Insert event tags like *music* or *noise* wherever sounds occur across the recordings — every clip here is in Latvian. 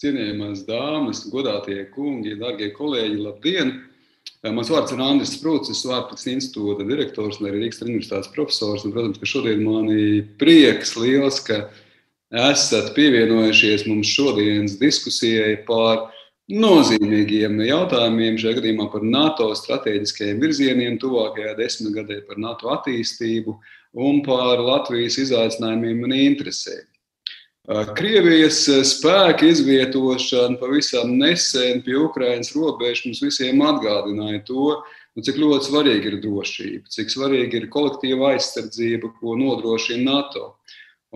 cienījamās dāmas, godātie kungi, darbie kolēģi, labdien! Mans vārds ir Andris Sprūts, es esmu Vārpaks institūta direktors un arī Rīgas universitātes profesors. Un, protams, ka šodien man ir prieks liels, ka esat pievienojušies mums šodienas diskusijai par nozīmīgiem jautājumiem, šajā gadījumā par NATO strateģiskajiem virzieniem, tuvākajā desmitgadē par NATO attīstību un par Latvijas izaicinājumiem un interesēm. Krievijas spēka izvietošana pavisam nesen pie Ukrainas robežas mums visiem atgādināja to, nu, cik ļoti svarīga ir drošība, cik svarīga ir kolektīva aizsardzība, ko nodrošina NATO.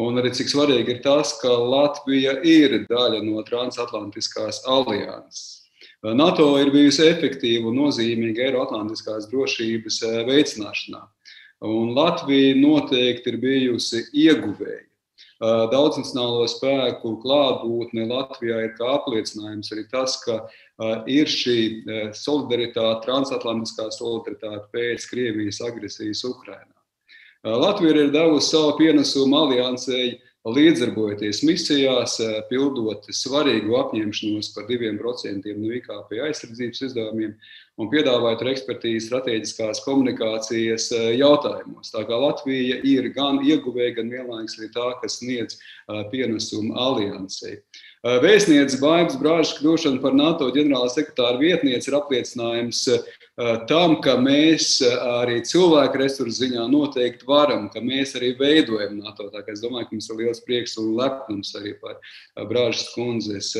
Un arī cik svarīgi ir tas, ka Latvija ir daļa no transatlantiskās alianses. NATO ir bijusi efektīva un nozīmīga Eiroatlantiskās drošības veicināšanā. Un Latvija noteikti ir bijusi ieguvēja daudznacionālo spēku klātbūtne Latvijā ir kā apliecinājums arī tas, ka ir šī solidaritāte, transatlantiskā solidaritāte pēc Krievijas agresijas Ukrainā. Latvija ir devusi savu pienesumu aliansēji līdzdarbojoties misijās, pildot svarīgu apņemšanos par 2% no IKP aizsardzības izdevumiem un piedāvājot ekspertīzi strateģiskās komunikācijas jautājumos. Tā kā Latvija ir gan ieguvēja, gan vienlaikus arī tā, kas sniedz pienesumu aliansei. Vēstnieces Baigas Brāžas kļūšana par NATO ģenerāla sekretāra vietnieci ir apliecinājums tam, ka mēs arī cilvēku resursu ziņā noteikti varam, ka mēs arī veidojam NATO. Tā kā es domāju, ka mums ir liels prieks un lepnums arī par Brāžas kundzes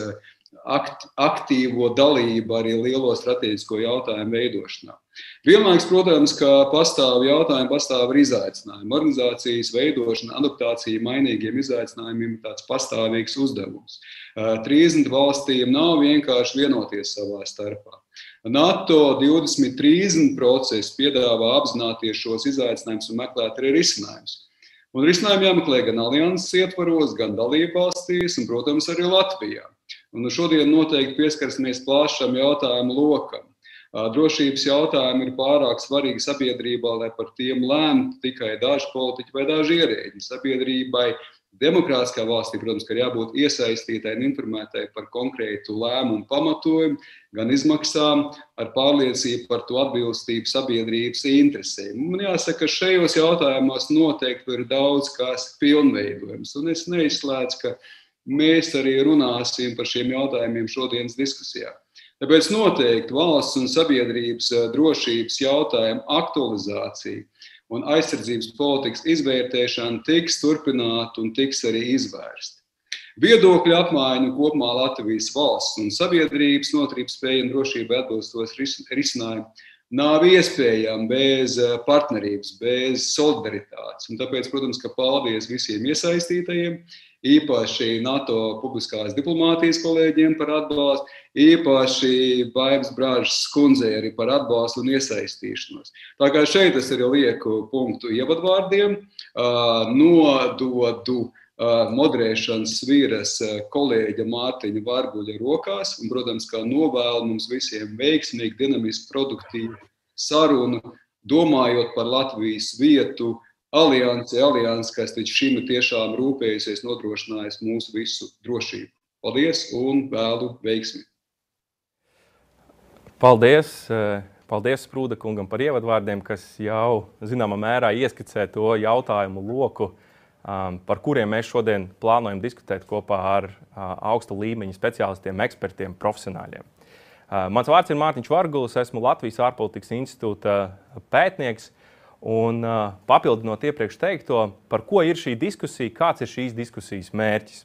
akt, aktīvo dalību arī lielo strateģisko jautājumu veidošanā. Vienlaikus, protams, ka pastāv jautājumi, pastāv arī izaicinājumi. Organizācijas veidošana, adaptācija mainīgiem izaicinājumiem ir tāds pastāvīgs uzdevums. 30 valstīm nav vienkārši vienoties savā starpā. NATO 2030 process piedāvā apzināties šos izaicinājumus un meklēt arī risinājumus. Un risinājumi jāmeklē gan alianses ietvaros, gan dalību valstīs, un, protams, arī Latvijā. Un šodien noteikti pieskarsimies plašam jautājumu lokam. Drošības jautājumi ir pārāk svarīgi sabiedrībā, lai par tiem lemtu tikai daži politiķi vai daži ierēģi. Sabiedrībai Demokrātiskā valstī, protams, ir jābūt iesaistītai un informētai par konkrētu lēmumu pamatojumu, gan izmaksām, ar pārliecību par to atbilstību sabiedrības interesēm. Man jāsaka, ka šajos jautājumos noteikti ir daudz kas pilnveidojams, un es neizslēdzu, ka mēs arī runāsim par šiem jautājumiem šodienas diskusijā. Tāpēc noteikti valsts un sabiedrības drošības jautājumu aktualizācija un aizsardzības politikas izvērtēšana tiks turpināta un tiks arī izvērsta. Viedokļu apmaiņu kopumā Latvijas valsts un sabiedrības noturības spēju un drošībai atbilstos risinājumu nav iespējama bez eh, partnerības, bez solidaritātes. Un tāpēc, protams, ka paldies visiem iesaistītajiem, īpaši NATO publiskās diplomātijas kolēģiem par atbalstu, īpaši Baigas Brāžas skundzei arī par atbalstu un iesaistīšanos. Tā kā šeit es arī lieku punktu ievadvārdiem, nododu moderēšanas svīras kolēģa Mārtiņa Vārguļa rokās. Un, protams, kā novēlu mums visiem veiksmīgu, dinamisku, produktīvu sarunu, domājot par Latvijas vietu aliansi, aliansi, kas līdz šim tiešām rūpējusies, nodrošinājis mūsu visu drošību. Paldies un vēlu veiksmi! Paldies! Paldies Sprūda kungam par ievadvārdiem, kas jau zināmā mērā ieskicē to jautājumu loku, par kuriem mēs šodien plānojam diskutēt kopā ar augsta līmeņa speciālistiem, ekspertiem, profesionāļiem. Mans vārds ir Mārtiņš Vargulis, esmu Latvijas ārpolitikas institūta pētnieks. Un, uh, papildinot iepriekš teikto, par ko ir šī diskusija, kāds ir šīs diskusijas mērķis.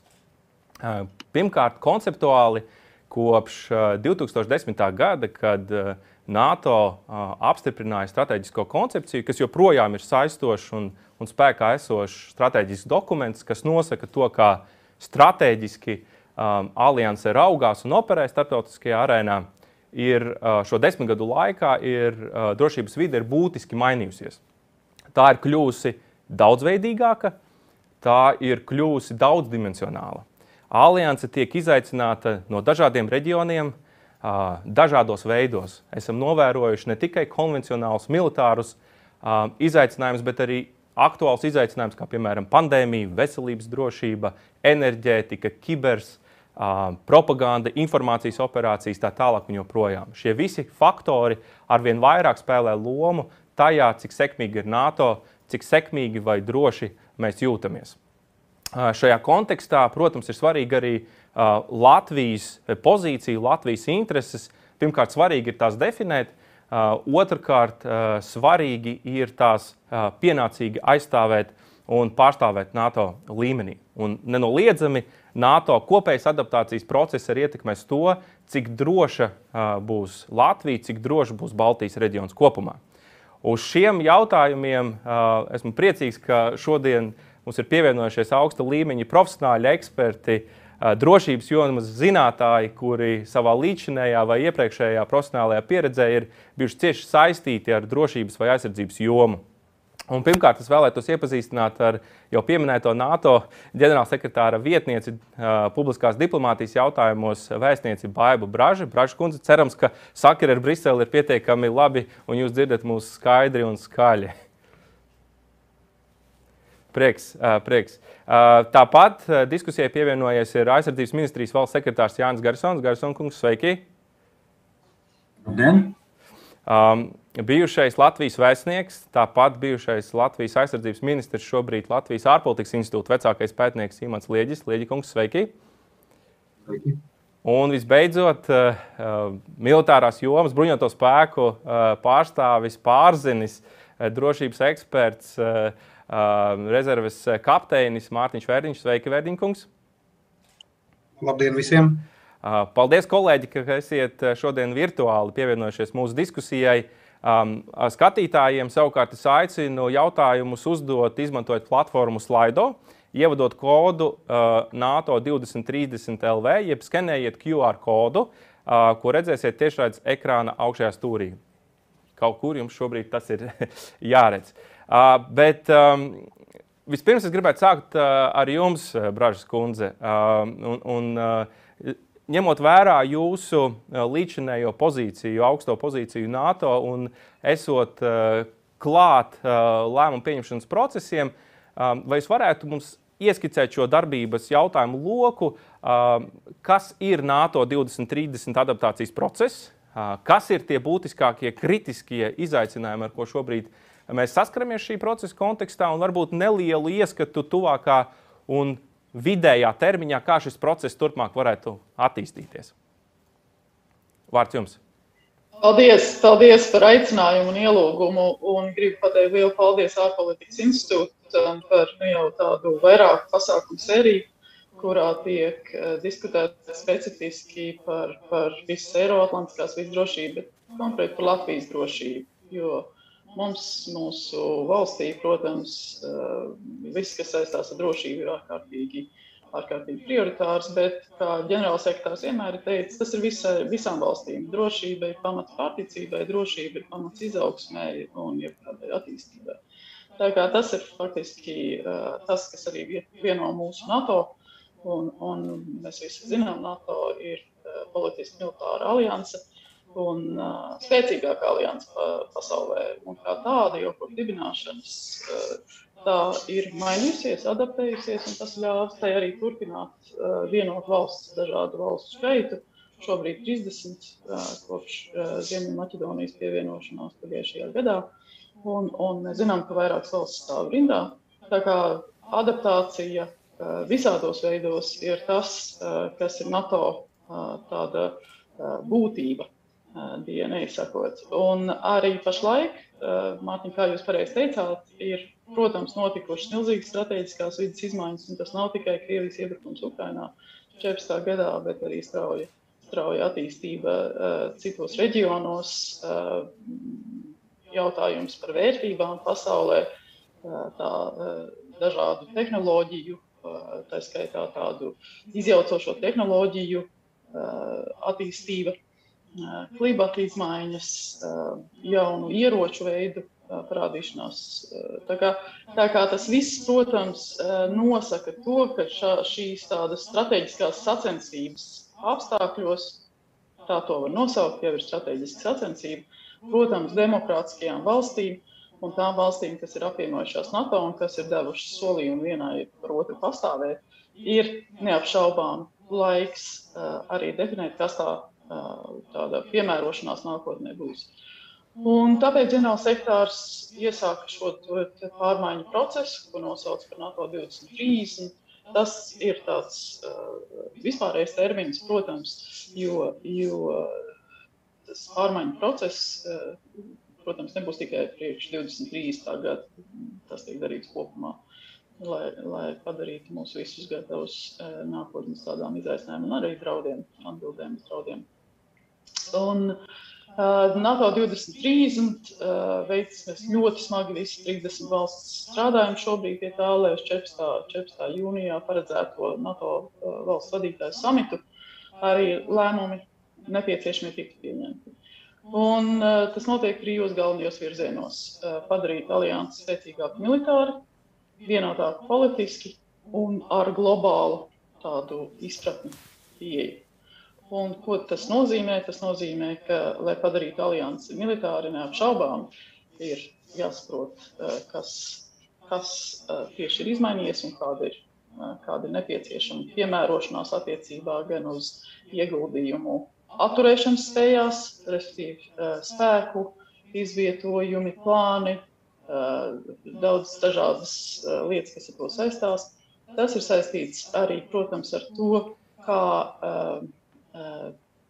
Uh, pirmkārt, konceptuāli kopš uh, 2010. gada, kad uh, NATO uh, apstiprināja strateģisko koncepciju, kas joprojām ir saistošs un, un spēkā esošs strateģisks dokuments, kas nosaka to, kā strateģiski um, alianse raugās un operē starptautiskajā arēnā ir šo desmit gadu laikā ir, drošības vide ir būtiski mainījusies. Tā ir kļuvusi daudzveidīgāka, tā ir kļuvusi daudzdimensionāla. Alianse tiek izaicināta no dažādiem reģioniem, dažādos veidos. Esam novērojuši ne tikai konvencionālus militārus izaicinājumus, bet arī aktuāls izaicinājums, kā piemēram pandēmija, veselības drošība, enerģētika, kibers, propaganda, informācijas operācijas, tā tālāk un joprojām. Šie visi faktori arvien vairāk spēlē lomu tajā, cik sekmīgi ir NATO, cik sekmīgi vai droši mēs jūtamies. Šajā kontekstā, protams, ir svarīgi arī Latvijas pozīcija, Latvijas intereses. Pirmkārt, svarīgi ir tās definēt, otrkārt, svarīgi ir tās pienācīgi aizstāvēt un pārstāvēt NATO līmenī. Un nenoliedzami NATO kopējas adaptācijas process arī ietekmēs to, cik droša būs Latvija, cik droša būs Baltijas reģions kopumā. Uz šiem jautājumiem esmu priecīgs, ka šodien mums ir pievienojušies augsta līmeņa profesionāļi, eksperti, drošības jomas zinātāji, kuri savā līdzinējā vai iepriekšējā profesionālajā pieredzē ir bijuši cieši saistīti ar drošības vai aizsardzības jomu. Un pirmkārt, es vēlētos iepazīstināt ar jau pieminēto NATO ģenerālsekretāra vietnieci uh, publiskās diplomātijas jautājumos, vēstnieci Baibu Bražu. Bražu kundze, cerams, ka sakari ar Briseli ir pietiekami labi un jūs dzirdat mūs skaidri un skaļi. Prieks, uh, prieks. Uh, tāpat uh, diskusijai pievienojies ir aizsardzības ministrijas valsts sekretārs Jānis Garsons. Garsons kungs, sveiki! Labdien! Um, bijušais Latvijas vēstnieks, tāpat bijušais Latvijas aizsardzības ministrs, šobrīd Latvijas ārpolitikas institūta vecākais pētnieks Imants Lieģis. Lieģikungs, sveiki! sveiki. Un visbeidzot, uh, uh, militārās jomas, bruņoto spēku uh, pārstāvis, pārzinis, drošības eksperts, rezerves kapteinis Mārtiņš Vērdiņš. Sveiki, Vērdiņkungs! Labdien visiem! Paldies, kolēģi, ka esat šodien virtuāli pievienojušies mūsu diskusijai. Skatītājiem savukārt es aicinu jautājumus uzdot, izmantojot platformu Slido, ievadot kodu NATO 2030 LV, jeb skenējiet QR kodu, ko redzēsiet tiešraides ekrāna augšējā stūrī. Kaut kur jums šobrīd tas ir *laughs* jāredz. Bet vispirms es gribētu sākt ar jums, Bražas kundze. Un, un, ņemot vērā jūsu eh, līdzinējo pozīciju, augsto pozīciju NATO un esot uh, klāt uh, lēmumu pieņemšanas procesiem, vai jūs varētu mums ieskicēt šo darbības jautājumu loku, kas ir NATO 2030 adaptācijas process, kas ir tie būtiskākie kritiskie izaicinājumi, ar ko šobrīd mēs saskaramies šī procesa kontekstā, un varbūt nelielu ieskatu tuvākā un vidējā termiņā, kā šis process turpmāk varētu attīstīties? Vārds jums! Paldies, paldies par aicinājumu un ielūgumu. Un gribu pateikt lielu paldies ārpolitikas institūtam par nu, jau tādu vairāku pasākumu sēriju, kurā tiek uh, diskutēts specifiski par, par visas Eiroatlantiskās vidas drošību, bet konkrēti par Latvijas drošību. Jo Mums, mūsu valstī, protams, eh, viss, kas saistās ar drošību, ir ārkārtīgi, ārkārtīgi prioritārs, bet, kā ģenerālsekretārs vienmēr ir teicis, tas ir visai, visām valstīm. Drošība ir pamats pārticībai, drošība ir pamats izaugsmē un jebkādai attīstībai. Tā kā tas ir faktiski eh, tas, kas arī vieno mūsu NATO, un, un mēs visi zinām, NATO ir eh, politiski militāra alianse un uh, spēcīgākā alianse pa, pasaulē. Un kā tāda jau kopš dibināšanas uh, tā ir mainījusies, adaptējusies, un tas ļāvis tai arī turpināt uh, vienot valsts, dažādu valstu skaitu. Šobrīd 30 uh, kopš uh, Ziemeļmaķedonijas pievienošanās pagājušajā gadā, un, un mēs zinām, ka vairākas valsts stāv rindā. Tā kā adaptācija uh, visādos veidos ir tas, uh, kas ir NATO uh, tāda uh, būtība DNA sakot. Un arī pašlaik, Mārtiņ, kā jūs pareizi teicāt, ir, protams, notikušas milzīgas strateģiskās vidas izmaiņas, un tas nav tikai Krievijas iebrukums Ukrainā 14. gadā, bet arī strauja, strauja attīstība citos reģionos, jautājums par vērtībām pasaulē, tā dažādu tehnoloģiju, tā skaitā tādu izjaucošo tehnoloģiju attīstība klimata izmaiņas, jaunu ieroču veidu parādīšanās. Tā kā, tā kā tas viss, protams, nosaka to, ka šā, šīs tādas strateģiskās sacensības apstākļos, tā to var nosaukt, jau ir strateģiska sacensība, protams, demokrātiskajām valstīm un tām valstīm, kas ir apvienojušās NATO un kas ir devušas solījumu vienai par otru pastāvēt, ir neapšaubām laiks arī definēt, kas tā tāda piemērošanās nākotnē būs. Un tāpēc ģenerāls sektārs iesāka šo pārmaiņu procesu, ko nosauc par NATO 2030. Tas ir tāds uh, vispārējais termins, protams, jo, jo tas pārmaiņu process, uh, protams, nebūs tikai priekš 23. gada. Tas tiek darīts kopumā, lai, lai padarītu mūs visus gatavus uh, nākotnes tādām izaicinājumiem un arī draudiem, atbildēm uz draudiem. Un, uh, NATO 2030 uh, veids, mēs ļoti smagi visi 30 valsts strādājam šobrīd pie tā, lai uz 14. 14. jūnijā paredzēto NATO uh, valsts vadītāju samitu arī lēmumi nepieciešami tiktu pieņemti. Un, uh, tas notiek trijos galvenajos virzienos uh, - padarīt aliansi spēcīgāku militāri, vienotāku politiski un ar globālu tādu izpratni pieeju. Un, ko tas nozīmē? Tas nozīmē, ka, lai padarītu aliansi militāri neapšaubām, ir jāsaprot, eh, kas, kas eh, tieši ir izmainījies un kāda ir, eh, kāda ir nepieciešama piemērošanās attiecībā gan uz ieguldījumu atturēšanas spējās, respektīvi spēku, izvietojumi, plāni, daudz dažādas lietas, kas ar to saistās. Tas ir saistīts arī, protams, ar to, kā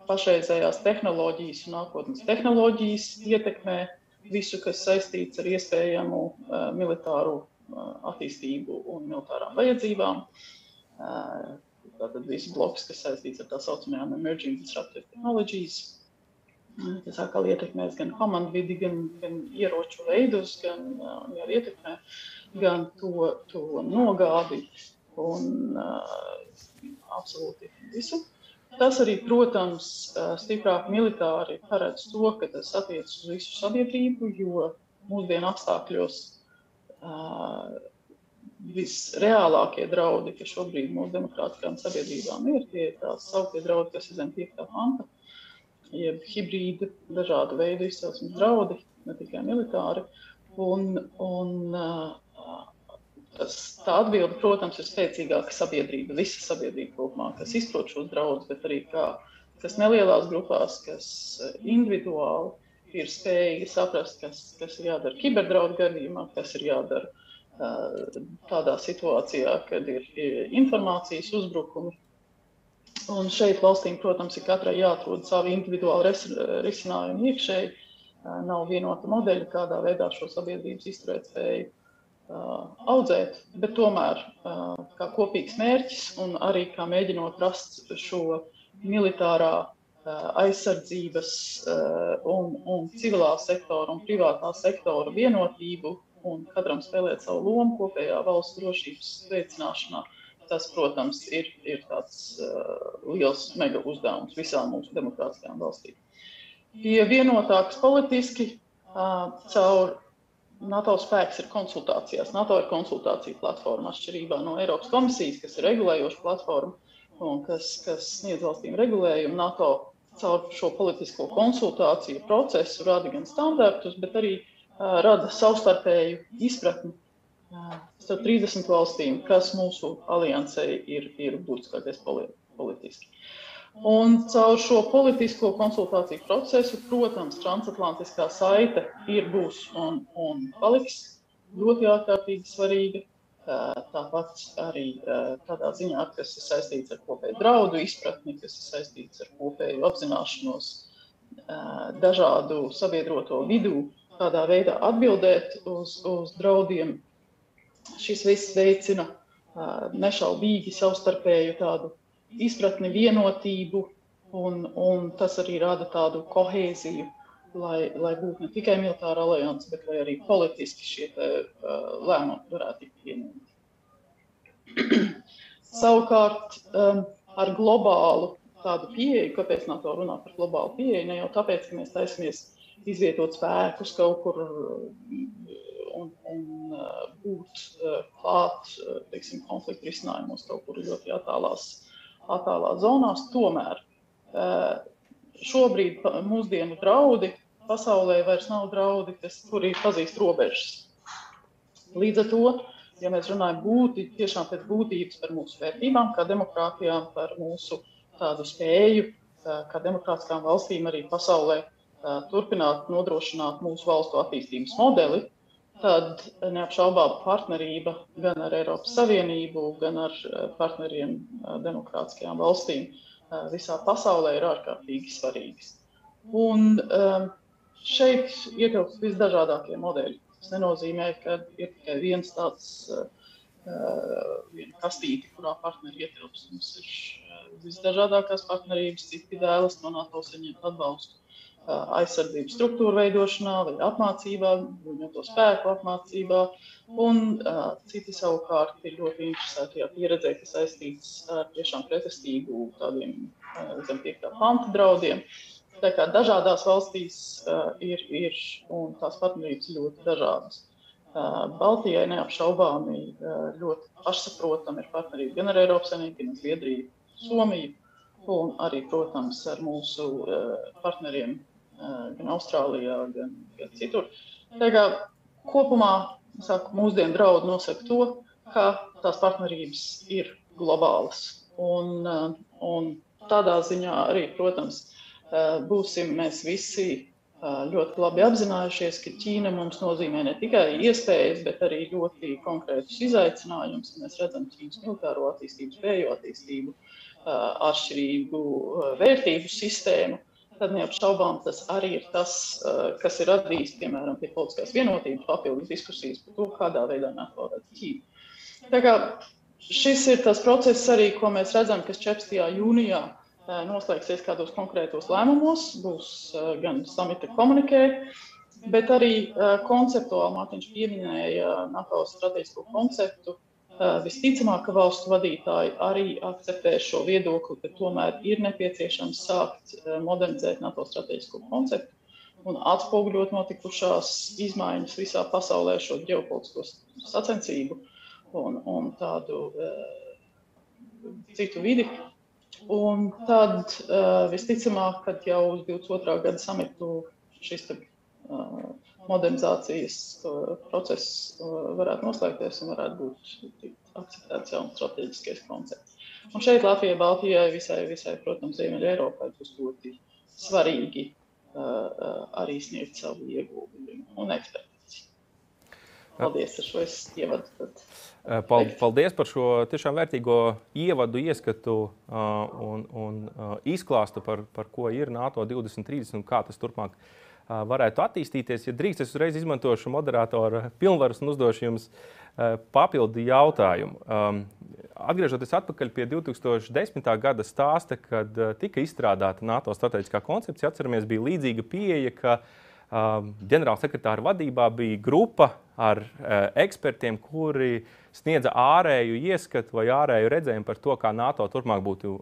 pašreizējās tehnoloģijas un nākotnes tehnoloģijas ietekmē visu, kas saistīts ar iespējamu militāru attīstību un militārām vajadzībām. Tātad viss bloks, kas saistīts ar tā saucamajām emerging disruptive technologies, tas atkal ietekmēs gan komandvidi, gan, gan ieroču veidus, gan uh, ietekmē gan to, to nogādi un uh, absolūti visu. Tas arī, protams, stiprāk militāri paredz to, ka tas attiecas uz visu sabiedrību, jo mūsdienu apstākļos uh, visreālākie draudi, kas šobrīd mūsu demokrātiskām sabiedrībām ir, tie ir tās sauktie draudi, kas ir zem 5. panta, jeb hibrīda, dažādu veidu izcelsmes draudi, ne tikai militāri. Un, un uh, Tas, tā atbilde, protams, ir spēcīgāka sabiedrība, visa sabiedrība kopumā, kas izprot šos draudus, bet arī kā, kas nelielās grupās, kas eh, individuāli ir spējīgi saprast, kas, kas ir jādara kiberdraudu gadījumā, kas ir jādara uh, tādā situācijā, kad ir, ir informācijas uzbrukumi. Un šeit valstīm, protams, ir katrai jāatrod savu individuālu res, risinājumu iekšēji. Uh, nav vienota modeļa, kādā veidā šo sabiedrības izturēt spēju audzēt, bet tomēr kā kopīgs mērķis un arī kā mēģinot rast šo militārā aizsardzības un, un civilā sektora un privātā sektora vienotību un katram spēlēt savu lomu kopējā valsts drošības veicināšanā. Tas, protams, ir, ir tāds uh, liels mega uzdevums visām mūsu demokrātiskajām valstīm. Pie vienotākas politiski uh, caur NATO spēks ir konsultācijās. NATO ir konsultāciju platforma atšķirībā no Eiropas komisijas, kas ir regulējoša platforma un kas, kas sniedz valstīm regulējumu. NATO caur šo politisko konsultāciju procesu rada gan standartus, bet arī uh, rada savstarpēju izpratni uh, starp 30 valstīm, kas mūsu aliansei ir, ir būtiskākais politiski. Un caur šo politisko konsultāciju procesu, protams, transatlantiskā saite ir, būs un, un paliks ļoti ārkārtīgi svarīga. Tāpat arī tādā ziņā, kas ir saistīts ar kopēju draudu izpratni, kas ir saistīts ar kopēju apzināšanos dažādu sabiedroto vidū, kādā veidā atbildēt uz, uz draudiem. Šis viss veicina nešaubīgi savstarpēju tādu izpratni, vienotību, un, un tas arī rada tādu kohēziju, lai, lai būtu ne tikai militāra alianse, bet arī politiski šie te, uh, lēmumi varētu tikt pieņemti. *clears throat* Savukārt, um, ar globālu tādu pieeju, kāpēc NATO runā par globālu pieeju, ne jau tāpēc, ka mēs taisamies izvietot spēkus kaut kur un, un uh, būt uh, klāt, uh, teiksim, konfliktu risinājumos kaut kur ļoti attālās attālās zonās. Tomēr eh, šobrīd mūsdienu draudi pasaulē vairs nav draudi, kas, kuri pazīst robežas. Līdz ar to ja mēs runājam būti, tiešām pēc būtības par mūsu vērtībām, kā demokrātijām, par mūsu tādu spēju, kā demokrātiskām valstīm arī pasaulē turpināt nodrošināt mūsu valstu attīstības modeli, tad neapšaubām partnerība gan ar Eiropas Savienību, gan ar partneriem demokrātiskajām valstīm visā pasaulē ir ārkārtīgi svarīgas. Un šeit ietilpst visdažādākie modeļi. Tas nenozīmē, ka ir tikai viens tāds viena kastīte, kurā partneri ietilpst. Mums ir visdažādākās partnerības, citi vēlas no NATO saņemt atbalstu aizsardzības struktūru veidošanā, vai apmācībā, bruņoto spēku apmācībā. Un uh, citi savukārt ir ļoti interesēti tajā pieredzē, kas saistīts ar tiešām pretestību tādiem uh, zem piektā panta draudiem. Tā kā dažādās valstīs uh, ir, ir un tās partnerības ļoti dažādas. Uh, Baltijai neapšaubāmi uh, ļoti pašsaprotami ir partnerība gan ar Eiropas Savienību, gan Zviedriju, Somiju, un arī, protams, ar mūsu partneriem gan Austrālijā, gan, gan citur. Tā kā kopumā saku, mūsdienu draugi nosaka to, ka tās partnerības ir globālas. Un, un tādā ziņā arī, protams, būsim mēs visi ļoti labi apzinājušies, ka Ķīna mums nozīmē ne tikai iespējas, bet arī ļoti konkrētus izaicinājumus. Mēs redzam Ķīnas militāro attīstību, spēju attīstību, atšķirīgu vērtību sistēmu tad neapšaubām tas arī ir tas, eh, kas ir radījis, piemēram, pie politiskās vienotības papildus diskusijas par to, kādā veidā NATO redz Ķīnu. Tā kā šis ir tas process arī, ko mēs redzam, kas 14. jūnijā eh, noslēgsies kādos konkrētos lēmumos, būs eh, gan samita komunikē, bet arī konceptuāli Mārtiņš pieminēja NATO strateģisko konceptu, visticamāk, ka valstu vadītāji arī akceptē šo viedokli, ka tomēr ir nepieciešams sākt eh, modernizēt NATO strateģisko konceptu un atspoguļot notikušās izmaiņas visā pasaulē, šo ģeopolitisko sacensību un, un tādu uh, citu vidi. Un tad uh, visticamāk, kad jau uz 22. gada samitu šis uh, modernizācijas process varētu noslēgties un varētu būt akceptēts jauns strateģiskais koncepts. Un šeit Latvijai, Baltijai, visai, visai protams, Ziemeļa Eiropai būs ļoti svarīgi uh, arī sniegt savu ieguldījumu un ekspertīzi. Paldies ar šo ievadu. Paldies par šo tiešām vērtīgo ievadu, ieskatu uh, un, un uh, izklāstu par, par ko ir NATO 2030 un kā tas turpmāk uh, varētu attīstīties. Ja drīkst, es uzreiz izmantošu moderatora pilnvarus un uzdošu jums papildu jautājumu. Atgriežoties atpakaļ pie 2010. gada stāsta, kad tika izstrādāta NATO strateģiskā koncepcija, atceramies, bija līdzīga pieeja, ka ģenerālsekretāra vadībā bija grupa ar ekspertiem, kuri sniedza ārēju ieskatu vai ārēju redzējumu par to, kā NATO turpmāk būtu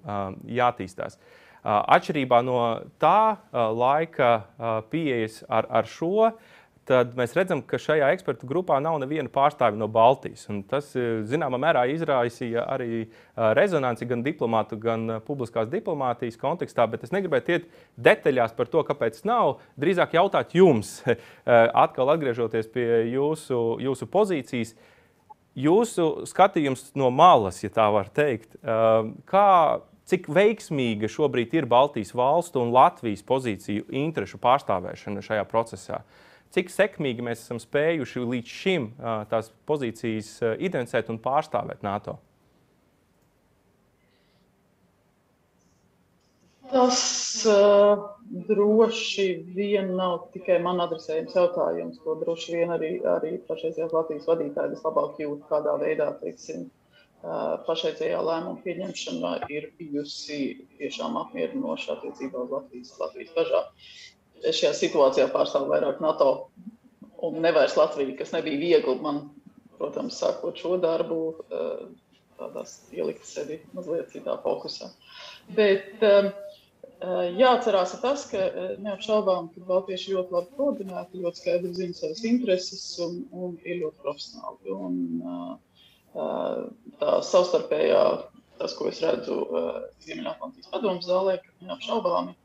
jātīstās. Atšķirībā no tā laika pieejas ar, ar šo, tad mēs redzam, ka šajā ekspertu grupā nav neviena pārstāvja no Baltijas. Un tas, zināmā mērā, izraisīja arī rezonanci gan diplomātu, gan publiskās diplomātijas kontekstā, bet es negribētu iet detaļās par to, kāpēc nav. Drīzāk jautāt jums, *laughs* atkal atgriežoties pie jūsu, jūsu pozīcijas. Jūsu skatījums no malas, ja tā var teikt, kā Cik veiksmīga šobrīd ir Baltijas valstu un Latvijas pozīciju interešu pārstāvēšana šajā procesā? Cik sekmīgi mēs esam spējuši līdz šim tās pozīcijas identificēt un pārstāvēt NATO? Tas uh, droši vien nav tikai man adresējams jautājums. To droši vien arī, arī pašreizējās Latvijas vadītāji vislabāk jūt, kādā veidā teiksim, uh, pašreizējā lēmuma pieņemšana ir bijusi tiešām apmierinoša attiecībā uz Latvijas, Latvijas bažām. Šajā situācijā pārstāvu vairāk NATO un nevairs Latviju, kas nebija viegli man, protams, sākot šo darbu, tādās ielikt sevi mazliet citā fokusā. Bet jāatcerās tas, ka neapšaubām, ka Baltieši ļoti labi koordinēti, ļoti skaidri zina savas intereses un, un ir ļoti profesionāli. Un, uh, tā savstarpējā, tas, ko es redzu Ziemeļatlantijas padomu zālē, neapšaubāmi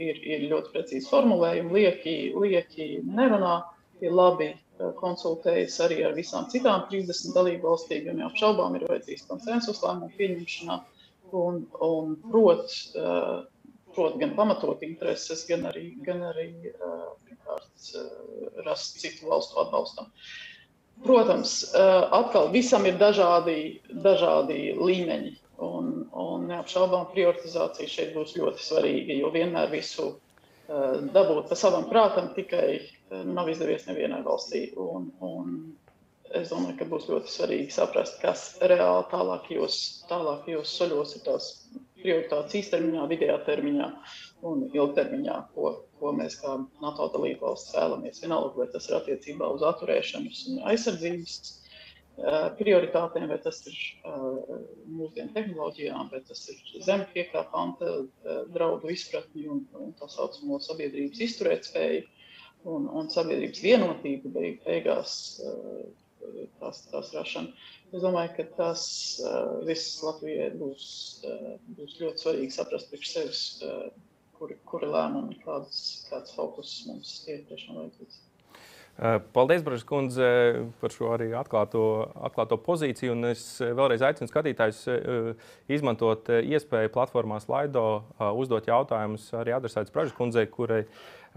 ir, ir ļoti precīzi formulējumi, lieki, lieki nerunā, ir labi konsultējas arī ar visām citām 30 dalību valstīm, jo neapšaubām ir vajadzīgs konsensus lēmumu pieņemšanā un, un prot, prot gan pamatot intereses, gan arī, gan arī rast citu valstu atbalstam. Protams, atkal visam ir dažādi, dažādi līmeņi, un, un neapšaubām prioritizācija šeit būs ļoti svarīga, jo vienmēr visu dabūt pa savam prātam tikai nav izdevies nevienai valstī. Un, un es domāju, ka būs ļoti svarīgi saprast, kas reāli tālākajos, tālākajos soļos ir tās prioritātes īstermiņā, vidējā termiņā un ilgtermiņā, ko, ko mēs kā NATO dalību valsts vēlamies. Vienalga, vai tas ir attiecībā uz atturēšanas un aizsardzības prioritātēm, vai tas ir mūsdienu tehnoloģijām, vai tas ir zem piektā panta draudu izpratni un, un tā saucamo sabiedrības izturētspēju un, un sabiedrības vienotību beig, beigās tās, tās rašana. Es domāju, ka tas viss Latvijai būs, būs ļoti svarīgi saprast priekš sevis, kuri, kuri lēmumi, kāds, kāds fokus mums ir tiešām vajadzīgs. Paldies, Brīsīs kundze, par šo arī atklāto, atklāto pozīciju. Un es vēlreiz aicinu skatītājus izmantot iespēju platformā Slido uzdot jautājumus arī adresētas Brīsīs kundzei, kurai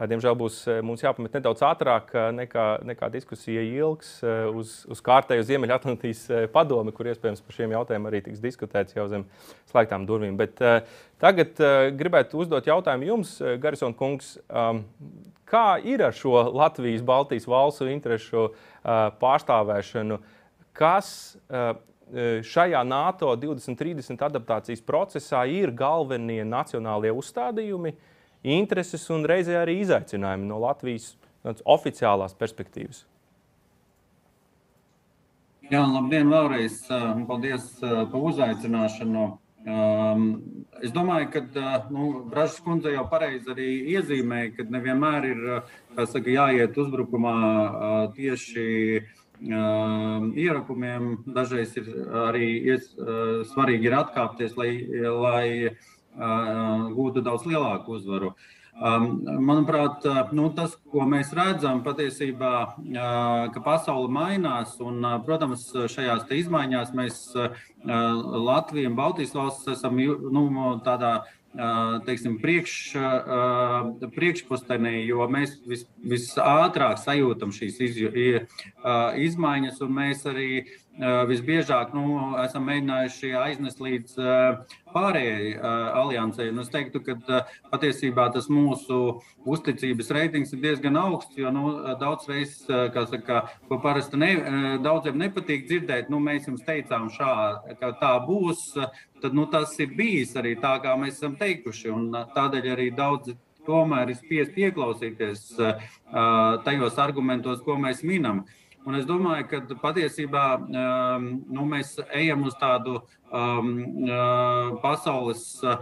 diemžēl būs mums jāpamet nedaudz ātrāk nekā, nekā diskusija ilgs uz, uz kārtēju Ziemeļatlantijas padomi, kur iespējams par šiem jautājumiem arī tiks diskutēts jau zem slēgtām durvīm. Bet tagad gribētu uzdot jautājumu jums, Garison kungs. Kā ir ar šo Latvijas, Baltijas valstu interesu pārstāvēšanu? Kas šajā NATO 2030 adaptācijas procesā ir galvenie nacionālie uzstādījumi, intereses un reizē arī izaicinājumi no Latvijas oficiālās perspektīvas? Jā, labdien vēlreiz. Paldies par uzaicināšanu. Um, es domāju, ka uh, nu, Bražas kundze jau pareizi arī iezīmēja, ka nevienmēr ir saka, jāiet uzbrukumā uh, tieši ierakumiem. Dažreiz ir arī ies, svarīgi ir atkāpties, lai, lai gūtu daudz lielāku uzvaru. Manuprāt, nu, tas, ko mēs redzam, patiesībā, ka pasaule mainās, un, protams, šajās izmaiņās mēs Latviju un Baltijas valsts esam nu, tādā teiksim, priekš, priekšpostenī, jo mēs vis, visātrāk sajūtam šīs iz, izmaiņas, un mēs arī visbiežāk nu, esam mēģinājuši aiznest līdz pārējai aliansei. Un es teiktu, ka patiesībā tas mūsu uzticības reitings ir diezgan augsts, jo nu, daudz reizes, saka, ko parasti ne, daudziem nepatīk dzirdēt, nu, mēs jums teicām, šā, ka tā būs, tad nu, tas ir bijis arī tā, kā mēs esam teikuši. Tādēļ arī daudzi tomēr ir spiest ieklausīties tajos argumentos, ko mēs minam. Un es domāju, ka patiesībā um, nu, mēs ejam uz tādu um, uh, pasaules uh,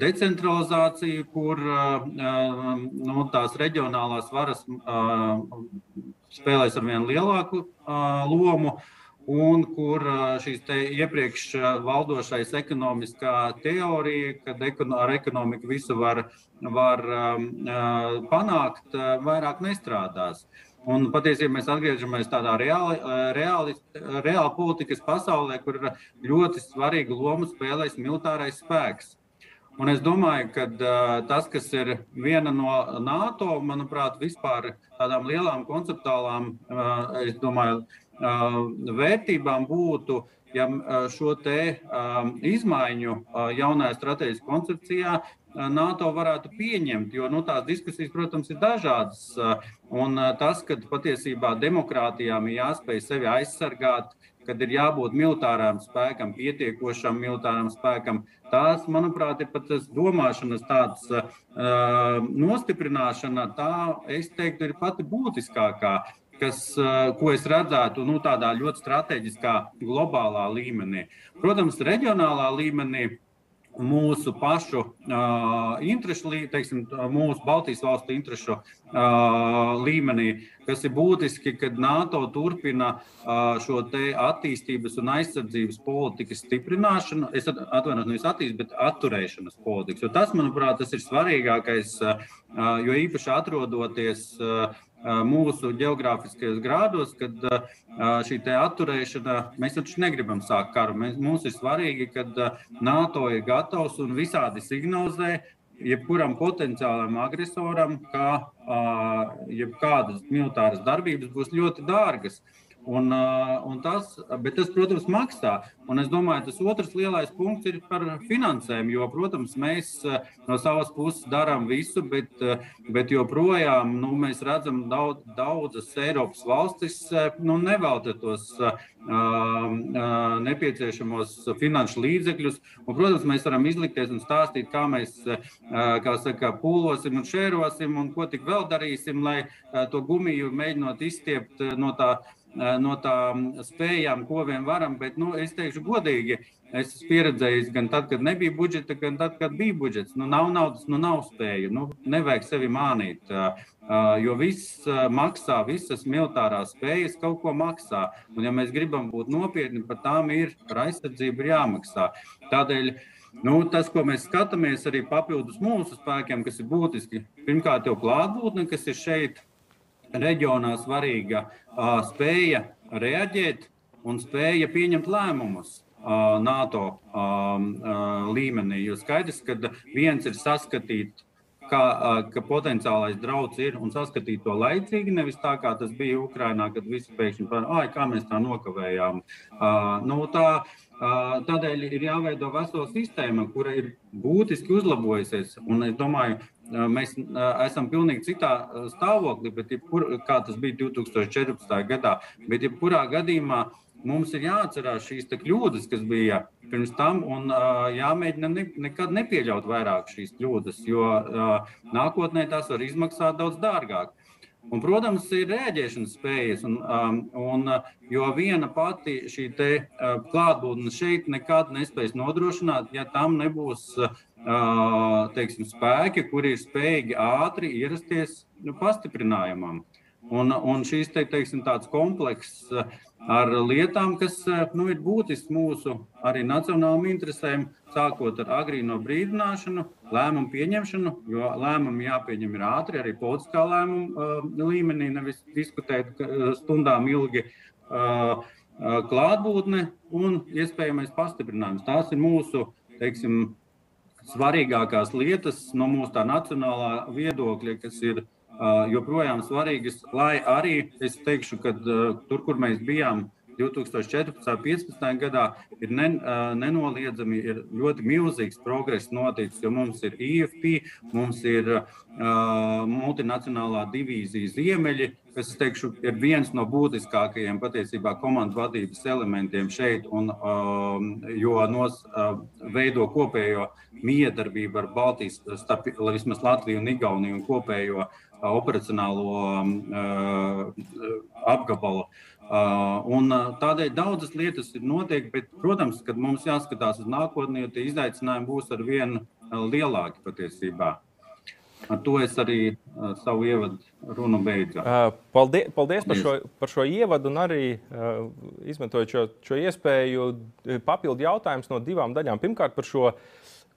decentralizāciju, kur uh, nu, tās reģionālās varas spēlēs ar vien lielāku lomu un kur šīs iepriekš valdošais ekonomiskā teorija, kad ar ekonomiku visu var, var um, panākt, vairāk nestrādās. Uh, Un patiesībā mēs atgriežamies tādā reāli, reāli, reāli politikas pasaulē, kur ļoti svarīgu lomu spēlēs militārais spēks. Un es domāju, ka uh, tas, kas ir viena no NATO, manuprāt, vispār tādām lielām konceptuālām uh, domāju, uh, vērtībām būtu, ja šo te um, izmaiņu jaunajā strateģiskajā koncepcijā NATO varētu pieņemt, jo nu, tās diskusijas, protams, ir dažādas. Un tas, ka patiesībā demokrātijām ir jāspēj sevi aizsargāt, kad ir jābūt militārām spēkam, pietiekošam militārām spēkam, tās, manuprāt, ir pat tas domāšanas tāds uh, nostiprināšana, tā, es teiktu, ir pati būtiskākā. Kas, ko es redzētu nu, tādā ļoti strateģiskā, globālā līmenī. Protams, reģionālā līmenī mūsu pašu uh, interešu, teiksim, mūsu Baltijas valstu interešu uh, līmenī, kas ir būtiski, kad NATO turpina uh, šo attīstības un aizsardzības politikas stiprināšanu. Es atvainojos, nevis attīstības, bet atturēšanas politikas. Jo tas, manuprāt, tas ir svarīgākais, uh, jo īpaši atrodoties uh, mūsu geogrāfiskajos grādos, kad šī atturēšana, mēs taču negribam sākt karu. Mēs, mums ir svarīgi, ka NATO ir gatavs un visādi signalizē jebkuram potenciālam agresoram, ka jebkādas militāras darbības būs ļoti dārgas. Un, un tas, bet tas, protams, maksā. Un es domāju, tas otrs lielais punkts ir par finansēm. Jo, protams, mēs no savas puses darām visu, bet, bet joprojām nu, mēs redzam, ka daudz, daudzas Eiropas valstis nu, nevelta tos uh, nepieciešamos finanšu līdzekļus. Un, protams, mēs varam izlikties un stāstīt, kā mēs kā saka, pūlosim un šērosim un ko tik vēl darīsim, lai to gumiju mēģinot izstiept no tā no tām spējām, ko vien varam. Bet nu, es teikšu, godīgi, es esmu pieredzējis gan tad, kad nebija budžeta, gan tad, kad bija budžets. Nu, nav naudas, nu nav spēju. Nu, nevajag sevi mānīt. Jo viss maksā, visas militārās spējas kaut ko maksā. Un, ja mēs gribam būt nopietni, par tām ir par aizsardzību ir jāmaksā. Tādēļ Nu, tas, ko mēs skatāmies, arī papildus mūsu spēkiem, kas ir būtiski, pirmkārt, jau klātbūtne, kas ir šeit, reģionā svarīga uh, spēja reaģēt un spēja pieņemt lēmumus. Uh, NATO uh, uh, līmenī. Jo skaidrs, ka viens ir saskatīt, ka, uh, ka potenciālais draudz ir un saskatīt to laicīgi, nevis tā kā tas bija Ukrajinā, kad visi pēkšņi pārāk, kā mēs tā nokavējām. Uh, nu, tā, Tādēļ ir jāveido vesela sistēma, kura ir būtiski uzlabojusies. Un es domāju, mēs esam pilnīgi citā stāvoklī, bet jebkur, kā tas bija 2014. gadā. Bet jebkurā gadījumā mums ir jāatcerās šīs kļūdas, kas bija pirms tam, un jāmēģina ne, nekad nepieļaut vairāk šīs kļūdas, jo nākotnē tās var izmaksāt daudz dārgāk. Un, protams, ir rēģēšanas spējas, un, un, jo viena pati šī te, klātbūtne šeit nekad nespēs nodrošināt, ja tam nebūs teiksim, spēki, kuri ir spējīgi ātri ierasties nu, pastiprinājumam. Un, un šīs te, teiksim, tāds komplekss ar lietām, kas nu, ir būtisks mūsu arī nacionālajiem interesēm, sākot ar agrīno brīdināšanu, lēmumu pieņemšanu, jo lēmumi jāpieņem ir ātri, arī politiskā lēmuma uh, līmenī, nevis diskutēt stundām ilgi. Uh, klātbūtne un iespējamais pastiprinājums. Tās ir mūsu teiksim, svarīgākās lietas no mūsu tā nacionālā viedokļa, kas ir joprojām svarīgas, lai arī es teikšu, ka tur, kur mēs bijām 2014. un 2015. gadā, ir nen, nenoliedzami ir ļoti milzīgs progress noticis, jo mums ir IFP, mums ir uh, multinacionālā divīzija Ziemeļi, kas teikšu, ir viens no būtiskākajiem patiesībā komandas vadības elementiem šeit, un, um, jo nos, uh, veido kopējo miedarbību ar Baltijas, starp vismaz Latviju un Igauniju un kopējo uh, operacionālo uh, apgabalu. Uh, un tādēļ daudzas lietas ir notiek, bet, protams, kad mums jāskatās uz nākotni, jo tie izaicinājumi būs ar vien lielāki patiesībā. Ar to es arī uh, savu ievadu runu beidzu. Uh, paldies, paldies par, šo, par šo ievadu, un arī uh, izmantojot šo, šo iespēju, papildu jautājumus no divām daļām. Pirmkārt, par šo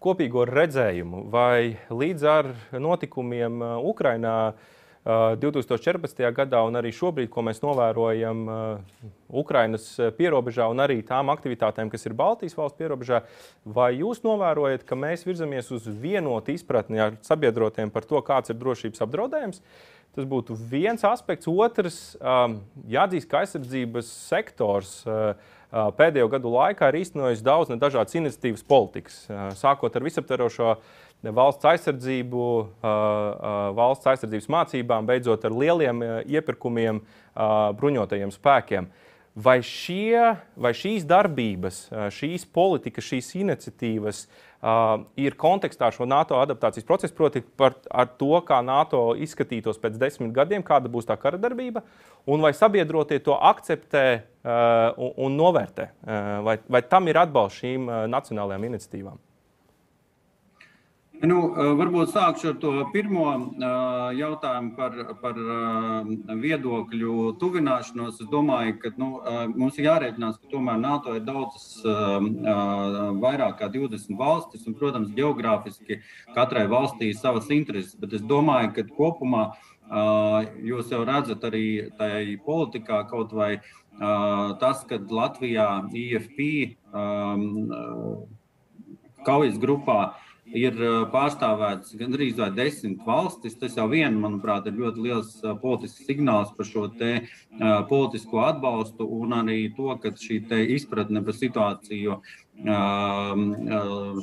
kopīgo redzējumu, vai līdz ar notikumiem Ukrajinā uh, 2014. gadā, un arī šobrīd, ko mēs novērojam Ukrainas pierobežā un arī tām aktivitātēm, kas ir Baltijas valsts pierobežā, vai jūs novērojat, ka mēs virzamies uz vienotu izpratni ar sabiedrotiem par to, kāds ir drošības apdraudējums? Tas būtu viens aspekts. Otrs, jāatzīst, ka aizsardzības sektors pēdējo gadu laikā ir īstenojis daudz dažādas iniciatīvas politikas, sākot ar visaptverošo valsts aizsardzību, valsts aizsardzības mācībām, beidzot ar lieliem iepirkumiem bruņotajiem spēkiem. Vai, šie, vai šīs darbības, šīs politikas, šīs iniciatīvas ir kontekstā šo NATO adaptācijas procesu, proti, par to, kā NATO izskatītos pēc desmit gadiem, kāda būs tā kara darbība, un vai sabiedrotie to akceptē un, novērtē, vai, vai tam ir atbalsts šīm nacionālajām iniciatīvām? Nu, varbūt sākšu ar to pirmo jautājumu par, par viedokļu tuvināšanos. Es domāju, ka nu, mums ir jārēķinās, ka tomēr NATO ir daudzas, vairāk kā 20 valstis, un, protams, geogrāfiski katrai valstī ir savas intereses. Bet es domāju, ka kopumā jūs jau redzat arī tajā politikā kaut vai tas, ka Latvijā IFP kaujas grupā ir pārstāvēts gandrīz vai desmit valstis. Tas jau vien, manuprāt, ir ļoti liels politisks signāls par šo te politisko atbalstu un arī to, ka šī izpratne par situāciju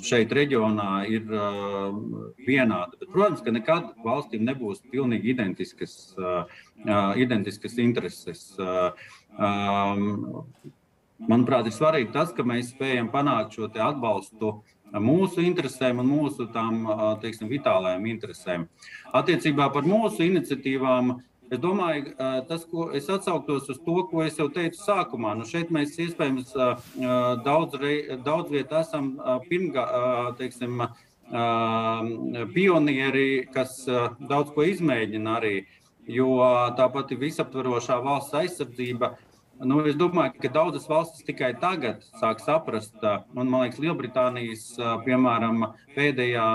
šeit reģionā ir vienāda. Bet, protams, ka nekad valstīm nebūs pilnīgi identiskas, identiskas intereses. Manuprāt, ir svarīgi tas, ka mēs spējam panākt šo atbalstu mūsu interesēm un mūsu tām, teiksim, vitālajām interesēm. Attiecībā par mūsu iniciatīvām, es domāju, tas, ko es atsauktos uz to, ko es jau teicu sākumā. Nu, šeit mēs iespējams daudz, daudz vietā esam pirmgā, teiksim, pionieri, kas daudz ko izmēģina arī, jo tāpat ir visaptvarošā valsts aizsardzība Nu, es domāju, ka daudzas valstis tikai tagad sāk saprast, un man liekas, Lielbritānijas, piemēram, pēdējā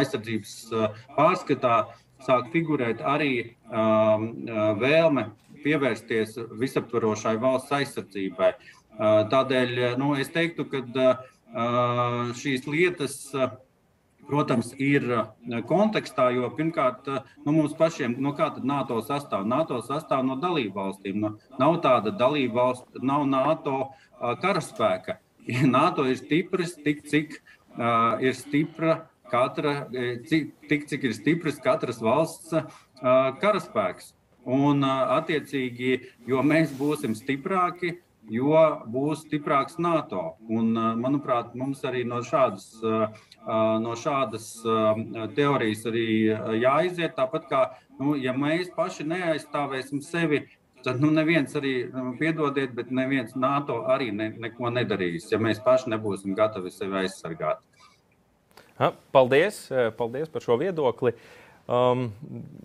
aizsardzības pārskatā sāk figurēt arī vēlme pievērsties visaptvarošai valsts aizsardzībai. Tādēļ nu, es teiktu, ka šīs lietas protams, ir eh, kontekstā, jo pirmkārt, eh, nu, mums pašiem, no kā tad NATO sastāv? NATO sastāv no dalību valstīm. Nu, nav tāda dalība valsts, nav NATO uh, karaspēka. *laughs* NATO ir stiprs tik, cik uh, ir stipra katra, cik, tik, cik ir stiprs katras valsts uh, karaspēks. Un, attiecīgi, jo mēs būsim stiprāki, jo būs stiprāks NATO. Un, manuprāt, mums arī no šādas, no šādas teorijas arī jāiziet. Tāpat kā, nu, ja mēs paši neaizstāvēsim sevi, tad nu, neviens arī, nu, piedodiet, bet neviens NATO arī ne, neko nedarīs, ja mēs paši nebūsim gatavi sevi aizsargāt. Paldies, paldies par šo viedokli. Uh, Um,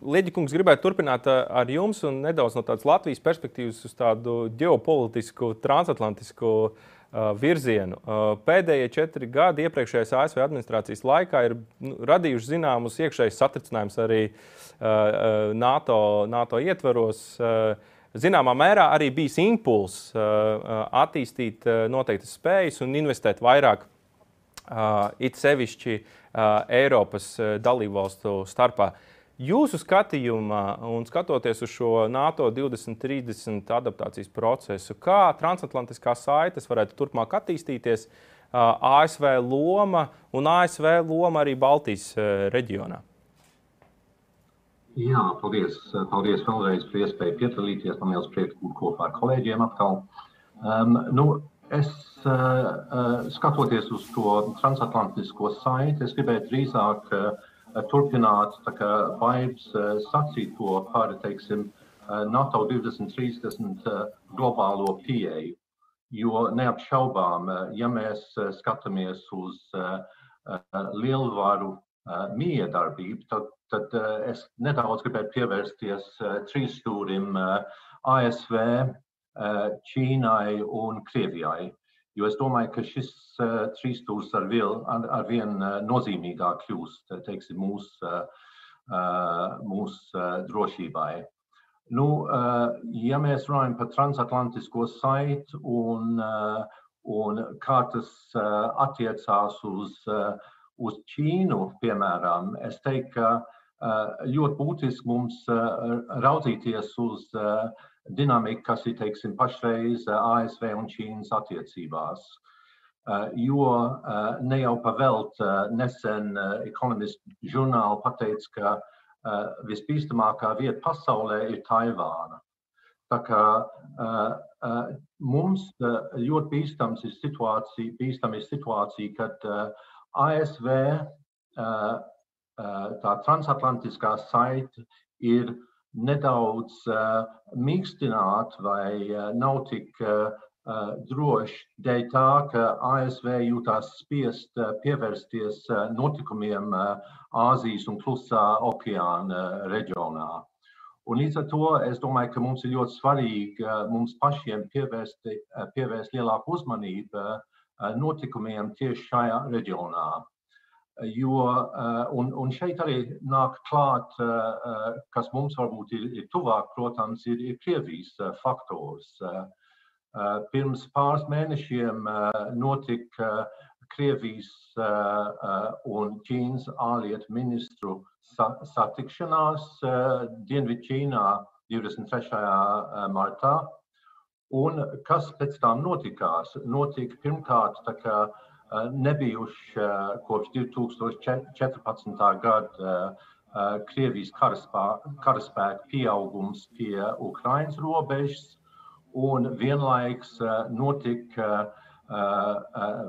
Lieģikungs gribētu turpināt uh, ar jums un nedaudz no tādas Latvijas perspektīvas uz tādu ģeopolitisku, transatlantisku uh, virzienu. Uh, pēdējie četri gadi iepriekšējās ASV administrācijas laikā ir nu, radījuši zināmus iekšējus satricinājumus arī uh, uh NATO, NATO ietvaros. Uh, Zināmā mērā arī bijis impulss uh, attīstīt noteiktas spējas un investēt vairāk it sevišķi Eiropas dalībvalstu starpā. Jūsu skatījumā, un skatoties uz šo NATO 2030 adaptācijas procesu, kā transatlantiskās saites varētu turpmāk attīstīties, ASV loma un ASV loma arī Baltijas reģionā? Jā, paldies. Paldies vēlreiz par iespēju piedalīties. Man liels prieks būt kopā ar kolēģiem atkal. Um, nu, Es uh, skatoties uz to transatlantisko saiti, es gribēju drīzāk uh, turpināt Baibs uh, sacīto par teiksim, NATO 2030 globālo pieeju. Jo neapšaubām, ja mēs skatāmies uz lielvaru miedarbību, tad, tad es nedaudz gribētu pievērsties trīs stūrim ASV, Ķīnai un Krievijai. Jo es domāju, ka šis uh, trīs stūris ar, ar, ar vien uh, nozīmīgāk kļūst teiksim, mūsu uh, mūs, uh, drošībai. Nu, uh, ja mēs runājam par transatlantisko saitu un, uh, un kā tas uh, attiecās uz, uh, uz Ķīnu, piemēram, es teiktu, ka uh, ļoti būtiski mums uh, raudzīties uz uh, dinamika, kas ir teiksim, pašreiz eh, ASV un Ķīnas attiecībās. Eh, jo eh, ne jau pavelt nesen ekonomistu žurnāli pateica, ka visbīstamākā vieta pasaulē ir Taivāna. Tā kā mums ļoti bīstams ir situācija, bīstam ir situācija kad ASV tā transatlantiskā saite ir nedaudz uh, mīkstināt vai uh, nav tik uh, droši dēļ tā, ka ASV jūtās spiest pievērsties notikumiem Āzijas un Klusā okeāna reģionā. Un līdz ar to es domāju, ka mums ir ļoti svarīgi mums pašiem pievērst, pievērst lielāku uzmanību notikumiem tieši šajā reģionā. Jo, un, un šeit arī nāk klāt, kas mums varbūt ir, ir tuvāk, protams, ir, ir Krievijas faktors. Pirms pāris mēnešiem notika Krievijas un Ķīnas ārlietu ministru satikšanās Dienvidķīnā 23. martā. Un kas pēc tam notikās? Notika pirmkārt, tā kā nebijuši kopš 2014. gada Krievijas karaspēka pieaugums pie Ukrainas robežas, un vienlaiks notika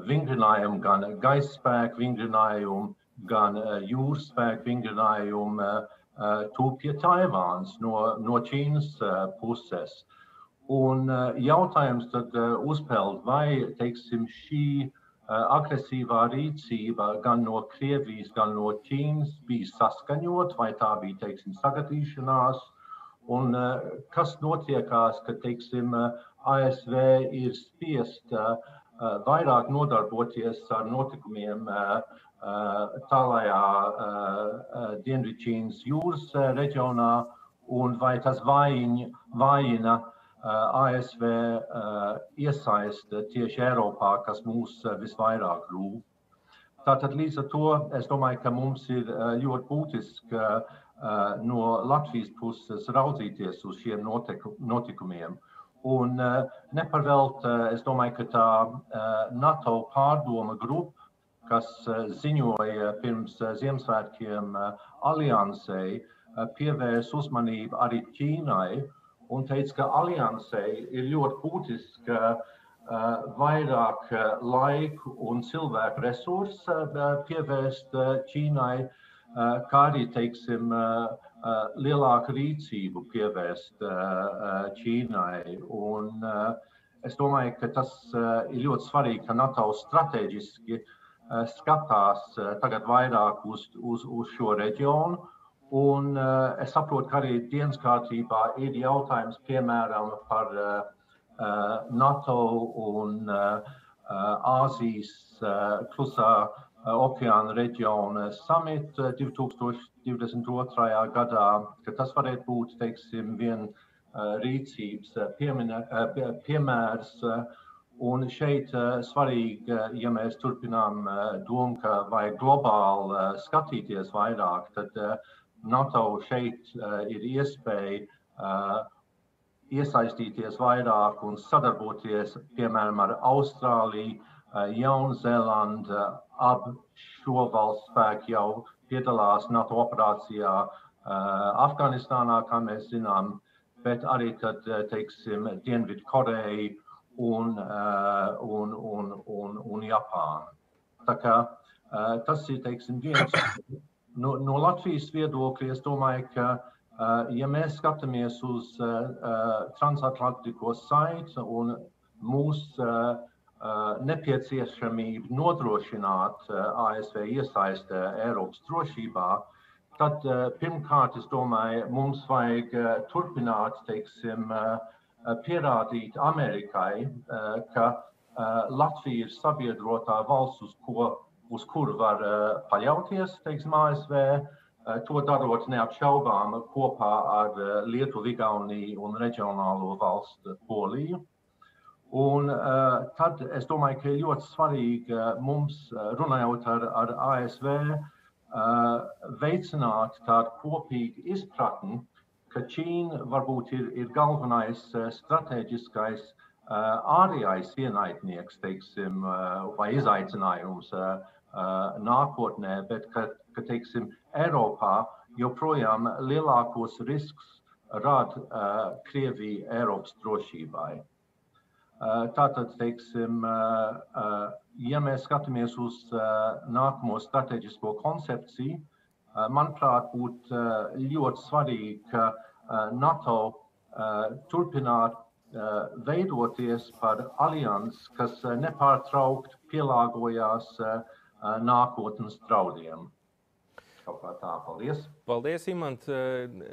vingrinājumi, gan gaisa spēku vingrinājumi, gan jūras spēku vingrinājumi tuvu pie Taivānas no, no Ķīnas puses. Un jautājums tad uzpeld, vai teiksim, šī agresīvā rīcība gan no Krievijas, gan no Ķīnas bija saskaņot, vai tā bija teiksim, sagadīšanās, un kas notiekās, ka teiksim, ASV ir spiest vairāk nodarboties ar notikumiem tālajā Dienvidķīnas jūras reģionā, un vai tas vājina ASV iesaista tieši Eiropā, kas mūs visvairāk rūp. Tātad līdz ar to es domāju, ka mums ir ļoti būtiski no Latvijas puses raudzīties uz šiem notikumiem. Un neparvelt, es domāju, ka tā NATO pārdoma grupa, kas ziņoja pirms Ziemassvētkiem aliansei, pievērs uzmanību arī Ķīnai un teica, ka aliansei ir ļoti būtiski vairāk laiku un cilvēku resursu pievērst Ķīnai, kā arī, teiksim, lielāku rīcību pievērst Ķīnai. Un es domāju, ka tas ir ļoti svarīgi, ka NATO strateģiski skatās tagad vairāk uz, uz, uz šo reģionu. Un es saprotu, ka arī dienas kārtībā ir jautājums, piemēram, par NATO un Āzijas klusā okeāna reģiona samitu 2022. gadā, ka tas varētu būt, teiksim, vien rīcības piemērs. Un šeit svarīgi, ja mēs turpinām domu, ka vajag globāli skatīties vairāk, tad NATO šeit ir iespēja iesaistīties vairāk un sadarboties, piemēram, ar Austrāliju, Jaunzēlandu. Abi šo valstu spēki jau piedalās NATO operācijā Afganistānā, kā mēs zinām, bet arī, tad, teiksim, Dienvidu Koreja un, un, un, un, un Japāna. Tā kā tas ir, teiksim, viens no, no Latvijas viedokļa, es domāju, ka, ja mēs skatāmies uz transatlantisko saiti un mūsu nepieciešamību nodrošināt ASV iesaistē Eiropas drošībā, tad pirmkārt, es domāju, mums vajag turpināt, teiksim, pierādīt Amerikai, ka Latvija ir sabiedrotā valsts, uz ko uz kuru var paļauties, teiksim, ASV, to darot neapšaubām kopā ar Lietuvu, Igauniju un reģionālo valstu Poliju. Un uh, tad es domāju, ka ir ļoti svarīgi mums, runājot ar, ar ASV, uh, veicināt tādu kopīgu izpratni, ka Ķīna varbūt ir, ir galvenais strateģiskais uh, ārējais ienaidnieks, teiksim, vai izaicinājums nākotnē, bet ka, ka teiksim, Eiropā joprojām lielākos riskus rada uh, Krievija Eiropas drošībai. Uh, tātad, teiksim, uh, uh, ja mēs skatāmies uz uh, nākamo strateģisko koncepciju, uh, manuprāt, būtu uh, ļoti svarīgi, ka uh, NATO uh, turpinātu veidoties par aliansi, kas nepārtraukti pielāgojās nākotnes draudiem. Paldies. Paldies, Imants.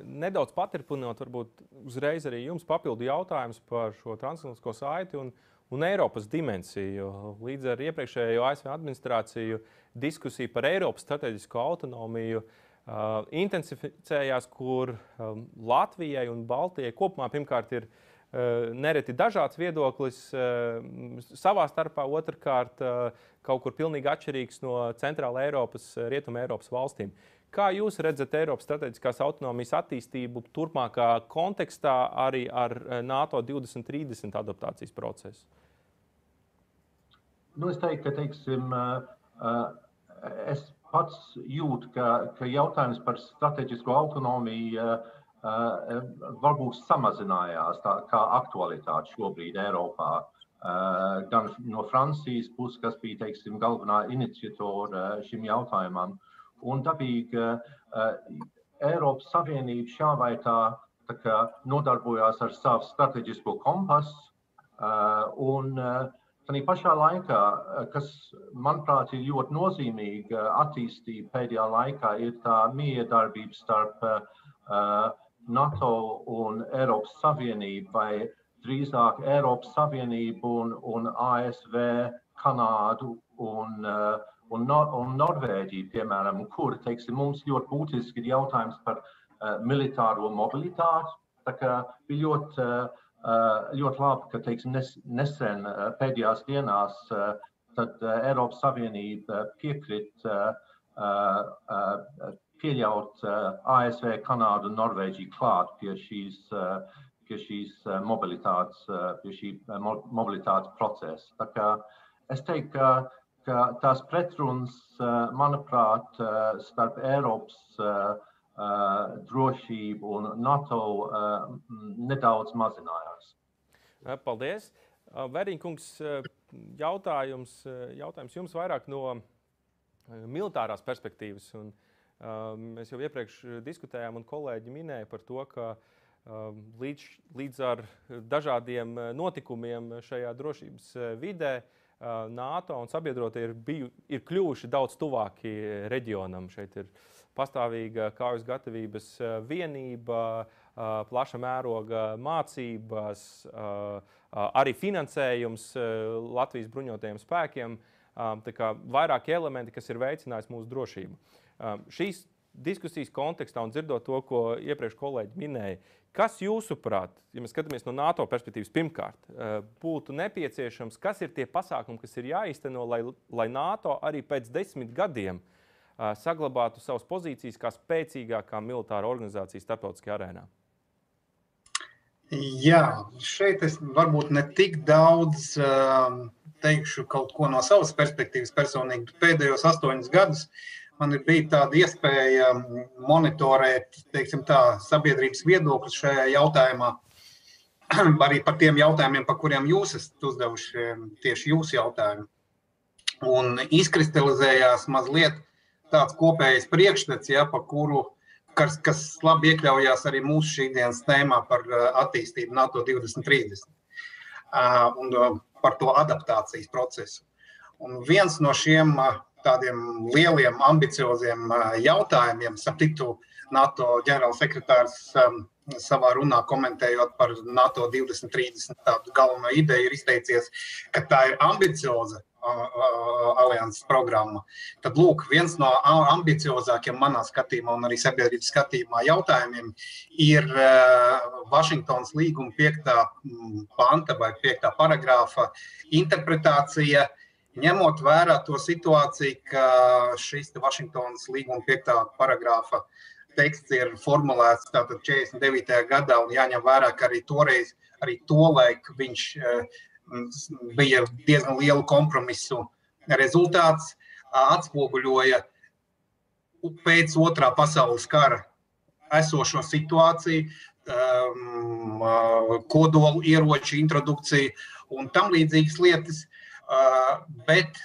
Nedaudz paturpinot, varbūt uzreiz arī jums papildu jautājums par šo transatlantisko saiti un, un Eiropas dimensiju. Līdz ar iepriekšējo ASV administrāciju diskusija par Eiropas strateģisko autonomiju uh, intensificējās, kur um, Latvijai un Baltijai kopumā pirmkārt ir uh, nereti dažāds viedoklis uh, savā starpā, otrkārt kaut kur pilnīgi atšķirīgs no centrāla Eiropas, rietuma Eiropas valstīm. Kā jūs redzat Eiropas strateģiskās autonomijas attīstību turpmākā kontekstā arī ar NATO 2030 adaptācijas procesu? Nu, es teiktu, ka teiksim, es pats jūtu, ka, ka jautājums par strateģisko autonomiju varbūt samazinājās tā kā aktualitāte šobrīd Eiropā. Gan no Francijas puses, kas bija teiksim, galvenā iniciatora šim jautājumam, un dabīgi Eiropas Savienība šā vai tā, tā nodarbojās ar savu strateģisko kompasu. Un tā pašā laikā, kas manuprāt ir ļoti nozīmīga attīstība pēdējā laikā, ir tā miedarbība starp NATO un Eiropas Savienību, vai drīzāk Eiropas Savienību un, un ASV, Kanādu un uh, un, Nor un Norvēģija, piemēram, kur teiksim, mums ļoti būtiski ir jautājums par uh, militāro mobilitāti. Tā kā bija ļoti, uh, ļoti labi, ka teiksim, nes, nesen pēdējās dienās uh, tad, uh, Eiropas Savienība piekrit uh, uh, pieļaut uh, ASV, Kanādu un Norvēģiju klāt pie šīs, uh, pie šīs mobilitātes, pie šī mobilitātes procesa. Tā kā es teiktu, ka ka tās pretrunas, eh, manuprāt, eh, starp Eiropas eh, drošību un NATO nedaudz mazinājās. Paldies! Veriņkungs, jautājums, jautājums jums vairāk no militārās perspektīvas. Un, mēs jau iepriekš diskutējām, un kolēģi minēja par to, ka līdz, līdz ar dažādiem notikumiem šajā drošības vidē NATO un sabiedrotie ir, biju, ir kļuvuši daudz tuvāki reģionam. Šeit ir pastāvīga kaujas gatavības vienība, plaša mēroga mācības, arī finansējums Latvijas bruņotajiem spēkiem. Tā kā vairāki elementi, kas ir veicinājis mūsu drošību. Šīs diskusijas kontekstā un dzirdot to, ko iepriekš kolēģi minēja, kas jūsuprāt, ja mēs skatāmies no NATO perspektīvas, pirmkārt, eh, būtu nepieciešams, kas ir tie pasākumi, kas ir jāizteno, lai, lai NATO arī pēc desmit gadiem eh, saglabātu savas pozīcijas kā spēcīgākā militāra organizācija starptautiskajā arēnā? Jā, šeit es varbūt ne tik daudz uh, teikšu kaut ko no savas perspektīvas personīgi. Pēdējos astoņus gadus uh, man ir bija tāda iespēja monitorēt teiksim, tā, sabiedrības viedokļus šajā jautājumā. *clears throat* Arī par tiem jautājumiem, par kuriem jūs esat uzdevuši tieši jūsu jautājumu. Un izkristalizējās mazliet tāds kopējs priekšstats, ja, pa kuru, kas, kas labi iekļaujās arī mūsu šīsdienas tēmā par uh, attīstību NATO 2030 uh, un uh, par to adaptācijas procesu. Un viens no šiem tādiem lieliem, ambicioziem jautājumiem. Sapratu, NATO ģenerālsekretārs savā runā komentējot par NATO 2030, tādu galveno ideju ir izteicies, ka tā ir ambicioza alianses programma. Tad, lūk, viens no ambiciozākiem manā skatījumā, un arī sabiedrības skatījumā jautājumiem ir Vašingtonas līguma 5. panta vai 5. paragrāfa interpretācija ņemot vērā to situāciju, ka šis Vašingtonas līguma 5. paragrāfa teksts ir formulēts 49. gadā, un jāņem vērā, ka arī toreiz, arī tolaik viņš eh, bija diezgan lielu kompromisu rezultāts, atspoguļoja pēc otrā pasaules kara esošo situāciju, um, kodolu ieroču introdukciju un tam līdzīgas lietas. Uh, bet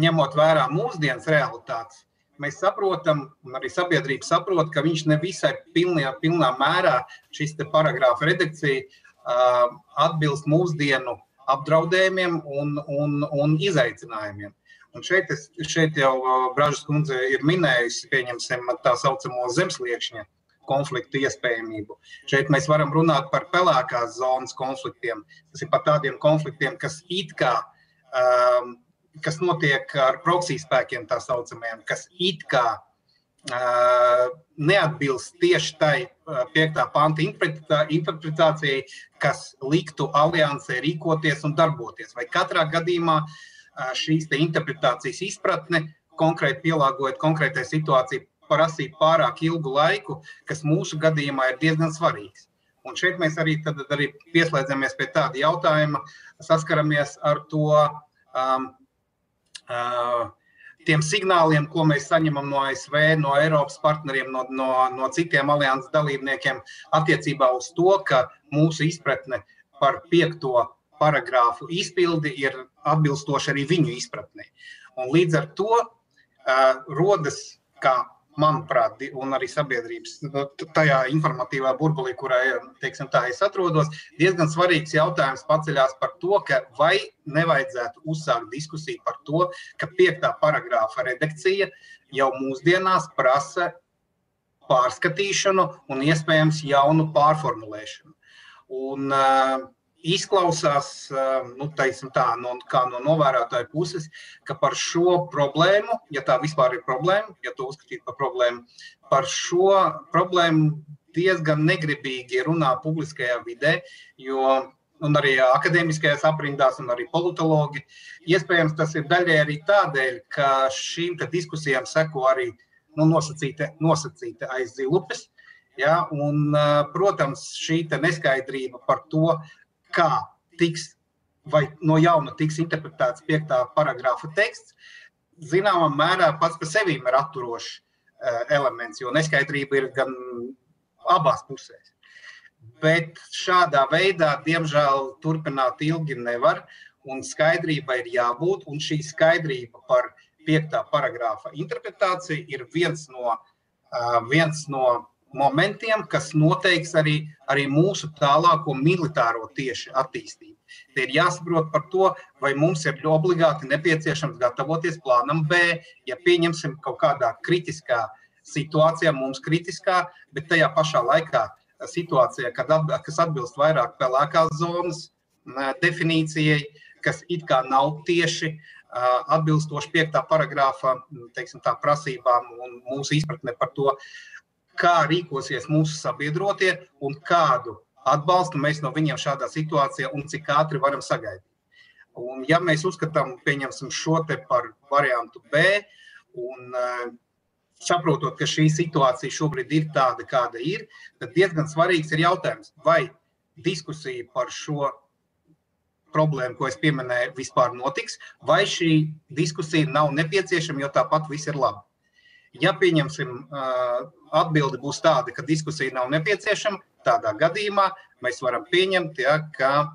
ņemot vērā mūsdienas realitātes, mēs saprotam, un arī sabiedrība saprot, ka viņš nevisai pilnā, pilnā mērā šis paragrāfa redakcija atbilst mūsdienu apdraudējumiem un, un, un izaicinājumiem. Un šeit, es, šeit jau Brāžas kundze ir minējusi, pieņemsim, tā saucamo zemesliekšņa konfliktu iespējamību. Šeit mēs varam runāt par pelēkās zonas konfliktiem. Tas ir par tādiem konfliktiem, kas it kā, um, kas notiek ar proksiju spēkiem, tā saucamajiem, kas it kā uh, neatbilst tieši tai uh, piektā panta interpretācijai, kas liktu aliansē rīkoties un darboties. Vai katrā gadījumā uh, šīs interpretācijas izpratne, konkrēti pielāgojot konkrētai situācijai, prasīt pārāk ilgu laiku, kas mūsu gadījumā ir diezgan svarīgs. Un šeit mēs arī, arī pieslēdzamies pie tāda jautājuma, saskaramies ar to, um, uh, tiem signāliem, ko mēs saņemam no ASV, no Eiropas partneriem, no, no, no citiem alianses dalībniekiem, attiecībā uz to, ka mūsu izpratne par piekto paragrāfu izpildi ir atbilstoša arī viņu izpratnē. Un līdz ar to uh, rodas, kā manuprāt, un arī sabiedrības nu, tajā informatīvā burbulī, kurā teiksim, tā, es atrodos, diezgan svarīgs jautājums paceļās par to, vai nevajadzētu uzsākt diskusiju par to, ka piektā paragrāfa redakcija jau mūsdienās prasa pārskatīšanu un iespējams jaunu pārformulēšanu. Un, uh, izklausās nu, tā, no, no novērotāja puses, ka par šo problēmu, ja tā vispār ir problēma, ja to uzskatīt par problēmu, par šo problēmu diezgan negribīgi runā publiskajā vidē, jo un arī akadēmiskajās aprindās, un arī politologi. Iespējams, tas ir daļai arī tādēļ, ka šīm diskusijām seko arī nu, nosacīta, nosacīta aiz zilupes. Ja, un, protams, šī neskaidrība par to, kā tiks vai no jauna tiks interpretēts piektā paragrāfa teksts, zināmā mērā pats par sevi ir atturošs uh, elements, jo neskaidrība ir gan abās pusēs. Bet šādā veidā, diemžēl, turpināt ilgi nevar, un skaidrība ir jābūt, un šī skaidrība par piektā paragrāfa interpretāciju ir viens no, uh, viens no momentiem, kas noteiks arī, arī mūsu tālāko militāro tieši attīstību. Te ir jāsaprot par to, vai mums ir obligāti nepieciešams gatavoties plānam B, ja pieņemsim kaut kādā kritiskā situācijā, mums kritiskā, bet tajā pašā laikā situācijā, kad at, kas atbilst vairāk pelēkās zonas definīcijai, kas it kā nav tieši atbilstoši piektā paragrāfa teiksim, tā, prasībām un mūsu izpratne par to, uh, kā rīkosies mūsu sabiedrotie un kādu atbalstu mēs no viņiem šādā situācijā un cik ātri varam sagaidīt. Un, ja mēs uzskatām šo par variantu B, un uh, saprotot, ka šī situācija šobrīd ir tāda, kāda ir, tad diezgan svarīgs ir jautājums, vai diskusija par šo problēmu, ko es pieminēju, vispār notiks, vai šī diskusija nav nepieciešama, jo tāpat viss ir labi. Ja pieņemsim, atbilde būs tāda, ka diskusija nav nepieciešama, tādā gadījumā mēs varam pieņemt, ja, ka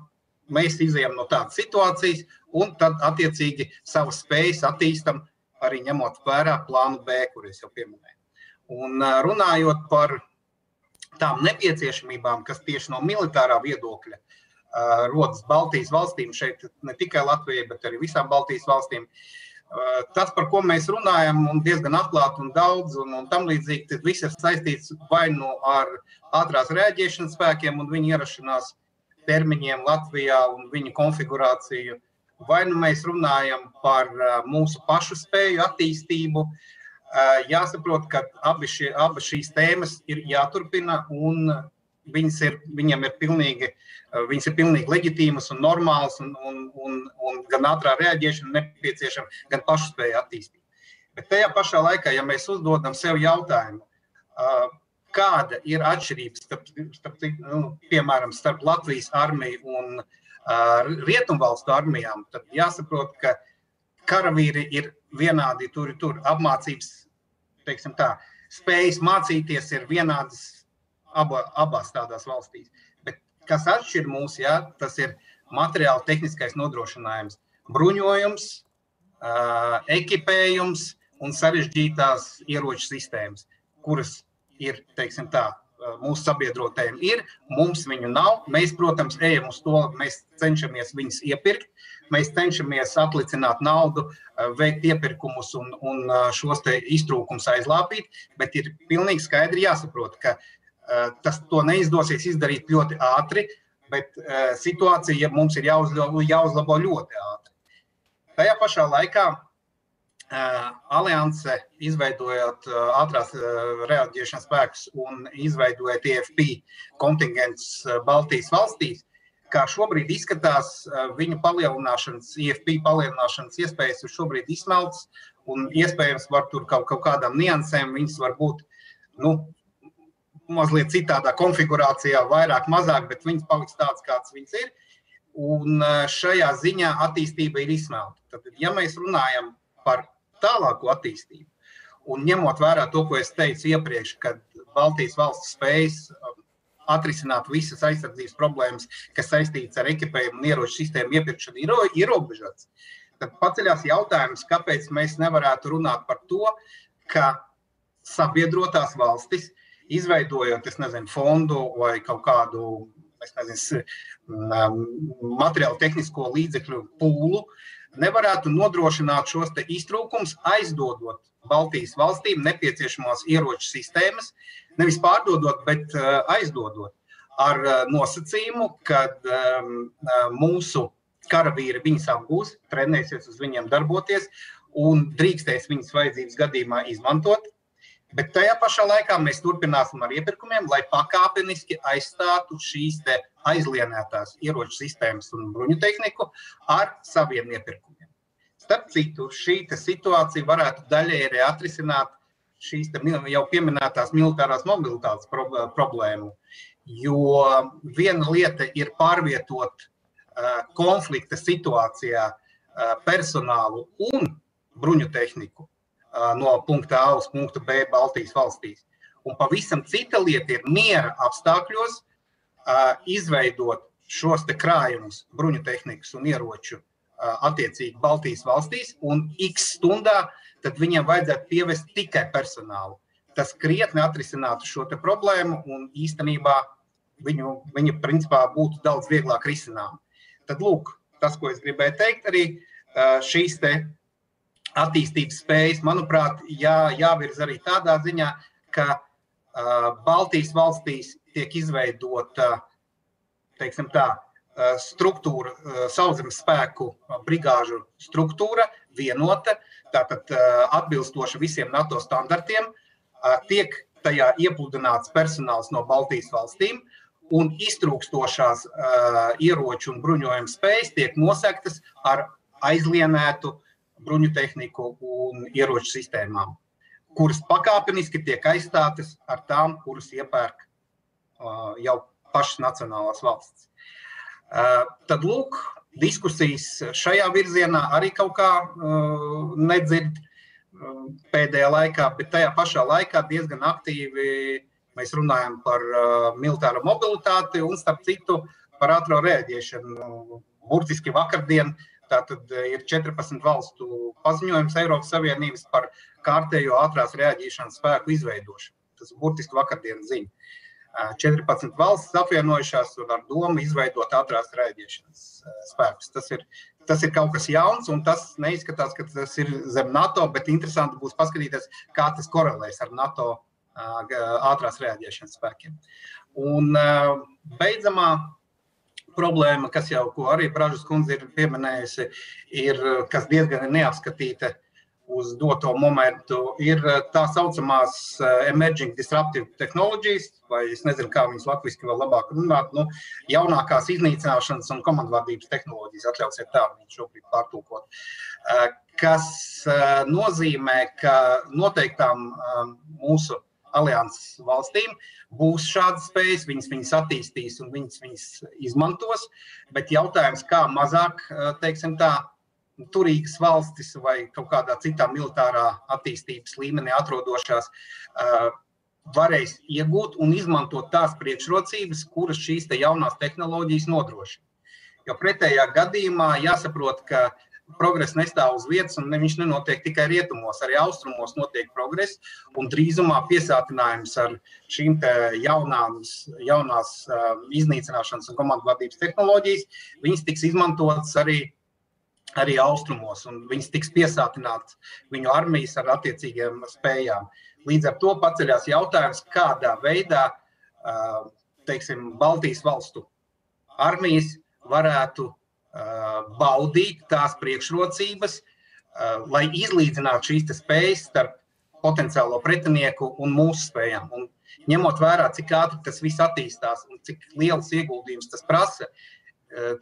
mēs izējām no tādas situācijas un tad attiecīgi savas spējas attīstam, arī ņemot vērā plānu B, kur es jau pieminēju. Un runājot par tām nepieciešamībām, kas tieši no militārā viedokļa rodas Baltijas valstīm, šeit ne tikai Latvijai, bet arī visām Baltijas valstīm, uh, tas, par ko mēs runājam, un diezgan atklāti un daudz, un, un tam līdzīgi, tas viss ir saistīts vai nu ar ātrās rēģēšanas spēkiem un viņu ierašanās termiņiem Latvijā un viņu konfigurāciju, vai nu mēs runājam par eh, mūsu pašu spēju attīstību. Eh, jāsaprot, ka abi šie, abas šīs tēmas ir jāturpina un viņas ir, viņam ir pilnīgi, eh, viņas ir pilnīgi leģitīmas un normālas, un, un, un, un gan ātrā reaģēšana nepieciešama, gan pašspēja attīstīt. Bet tajā pašā laikā, ja mēs uzdodam sev jautājumu, eh, kāda ir atšķirība starp, starp nu, piemēram, starp Latvijas armiju un eh, Rietumvalstu armijām, tad jāsaprot, ka karavīri ir vienādi tur, tur apmācības, teiksim tā, spējas mācīties ir vienādas aba, abās tādās valstīs. Bet kas atšķir mūs, ja, tas ir materiāla tehniskais nodrošinājums, bruņojums, ekipējums un sarežģītās ieroču sistēmas, kuras ir teiksim, tā, mūsu sabiedrotajiem ir, mums viņu nav. Mēs, protams, ejam uz to, mēs cenšamies viņus iepirkt, mēs cenšamies atlicināt naudu, veikt iepirkumus un, un šos iztrūkumus aizlāpīt, bet ir pilnīgi skaidri jāsaprot, ka tas to neizdosies izdarīt ļoti ātri, bet situācija mums ir jāuzlabo, jāuzlabo ļoti ātri. Tajā pašā laikā Alianse, izveidojot ātrās reaģēšanas spēkus un izveidojot TFP kontingents Baltijas valstīs, kā šobrīd izskatās, viņu palielināšanas, IFP palielināšanas iespējas ir šobrīd izsmeltas, un iespējams var tur kaut, kaut kādām niansēm viņas var būt, nu, mazliet citādā konfigurācijā, vairāk, mazāk, bet viņas paliks tāds, kāds viņas ir. Un šajā ziņā attīstība ir izsmelta. Tad, ja mēs runājam par tālāko attīstību. Un ņemot vērā to, ko es teicu iepriekš, kad Baltijas valsts spējas um, atrisināt visas aizsardzības problēmas, kas saistītas ar ekipējumu un ieroču sistēmu iepirkšanu, ir ierobežots. Tad paceļās jautājums, kāpēc mēs nevarētu runāt par to, ka sabiedrotās valstis, izveidojot nezinu, fondu vai kaut kādu nezinu, um, materiālu tehnisko līdzekļu pūlu, nevarētu nodrošināt šos iztrūkumus, aizdodot Baltijas valstīm nepieciešamās ieroču sistēmas, nevis pārdodot, bet uh, aizdodot ar uh, nosacījumu, ka uh, mūsu karavīri viņus apgūs, trenēsies uz viņiem darboties un drīkstēs viņas vajadzības gadījumā izmantot. Bet tajā pašā laikā mēs turpināsim ar iepirkumiem, lai pakāpeniski aizstātu šīs aizlienētās ieroču sistēmas un bruņu tehniku ar saviem iepirkumiem. Starp citu, šī situācija varētu daļēji atrisināt šīs jau pieminētās militārās mobilitātes problēmu. Jo viena lieta ir pārvietot konflikta situācijā personālu un bruņu tehniku no punkta A uz punktu B Baltijas valstīs. Un pavisam cita lieta ir miera apstākļos izveidot šos krājumus, bruņu tehnikas un ieroču attiecīgi Baltijas valstīs, un x stundā viņiem vajadzētu pievest tikai personālu. Tas krietni atrisinātu šo problēmu, un īstenībā viņu, viņa principā būtu daudz vieglāk risinām. Tad, lūk, tas, ko es gribēju teikt, arī šīs attīstības spējas, manuprāt, jā, jāvirza arī tādā ziņā, ka Baltijas valstīs tiek izveidota tā, struktūra, sauszemes spēku brigāžu struktūra, vienota, tātad atbilstoša visiem NATO standartiem, tiek tajā iepludināts personāls no Baltijas valstīm, un iztrūkstošās ieroču un bruņojuma spējas tiek nosektas ar aizlienētu bruņu tehniku un ieroču sistēmām, kuras pakāpeniski tiek aizstātas ar tām, kuras iepērk jau pašas nacionālās valsts. Tad, lūk, diskusijas šajā virzienā arī kaut kā nedzird pēdējā laikā, bet tajā pašā laikā diezgan aktīvi mēs runājam par militāro mobilitāti un, starp citu, par ātrā rēģēšanu. Burtiski vakardien tātad ir 14 valstu paziņojums Eiropas Savienības par kārtējo ātrās rēģēšanas spēku izveidošanu. Tas burtiski vakardienas ziņa. 14 valstis apvienojušās ar domu izveidot ātrās rēģēšanas spēkus. Tas ir, tas ir kaut kas jauns, un tas neizskatās, ka tas ir zem NATO, bet interesanti būs paskatīties, kā tas korelēs ar NATO ātrās rēģēšanas spēkiem. Un beidzamā problēma, kas jau arī Brāžas kundze ir pieminējusi, ir, kas diezgan neapskatīta, ir uz doto momentu ir eh, tā saucamās eh, emerging disruptive technologies, vai es nezinu, kā viņas latviešu vēl labāk runāt, nu, jaunākās iznīcināšanas un komandvadības tehnoloģijas, atļausiet tā viņu šobrīd pārtulkot, eh, kas nozīmē, ka noteiktām mūsu alianses valstīm būs šādas spējas, viņas, viņas attīstīs un viņas, viņas izmantos, bet jautājums, kā mazāk, teiksim tā, turīgas valstis vai kaut kādā citā militārā attīstības līmenī atrodošās varēs iegūt un izmantot tās priekšrocības, kuras šīs te jaunās tehnoloģijas nodrošina. Jo pretējā gadījumā jāsaprot, ka progress nestāv uz vietas, un viņš nenotiek tikai rietumos, arī austrumos notiek progress. Drīzumā piesātinājums ar šīm jaunās, jaunās iznīcināšanas un komandu vadības tehnoloģijas tiks izmantotas arī arī austrumos, un viņas tiks piesātinātas viņu armijas ar attiecīgiem spējām. Līdz ar to paceļās jautājums, kādā veidā teiksim, Baltijas valstu armijas varētu baudīt tās priekšrocības, lai izlīdzinātu šīs spējas starp potenciālo pretinieku un mūsu spējām. Un ņemot vērā, cik ātri tas viss attīstās un cik liels ieguldījums tas prasa,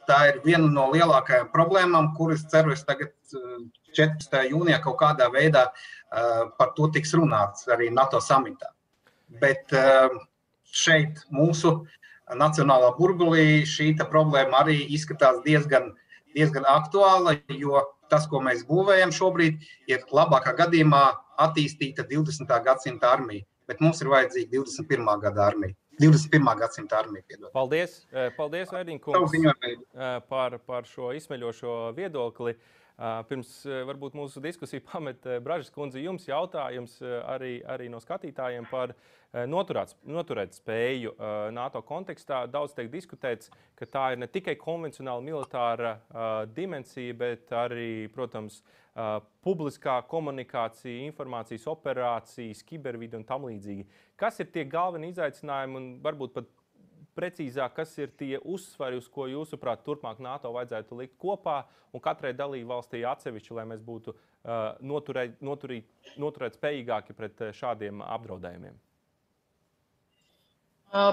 tā ir viena no lielākajām problēmām, kuras ceru, es tagad 14. jūnijā kaut kādā veidā par to tiks runāts arī NATO samitā. Bet šeit mūsu nacionālā burbulī šī problēma arī izskatās diezgan, diezgan aktuāla, jo tas, ko mēs būvējam šobrīd, ir labākā gadījumā attīstīta 20. gadsimta armija, bet mums ir vajadzīga 21. gada armija. 21. gadsimta armija. Piedod. Paldies, eh, paldies Vaidīnkungs, par, par šo izsmeļošo viedokli. Pirms varbūt mūsu diskusiju *laughs* pamet Bražas kundze, jums jautājums arī, arī no skatītājiem par noturēt, noturēt spēju NATO kontekstā. Daudz tiek diskutēts, ka tā ir ne tikai konvencionāla militāra dimensija, bet arī, protams, publiskā komunikācija, informācijas operācijas, kibervidi un tam līdzīgi. Kas ir tie galvenie izaicinājumi un varbūt pat precīzāk, kas ir tie uzsvari, uz ko jūsuprāt turpmāk NATO vajadzētu likt kopā un katrai dalību valstī atsevišķi, lai mēs būtu uh, noturēt, noturīt, noturēt spējīgāki pret šādiem apdraudējumiem?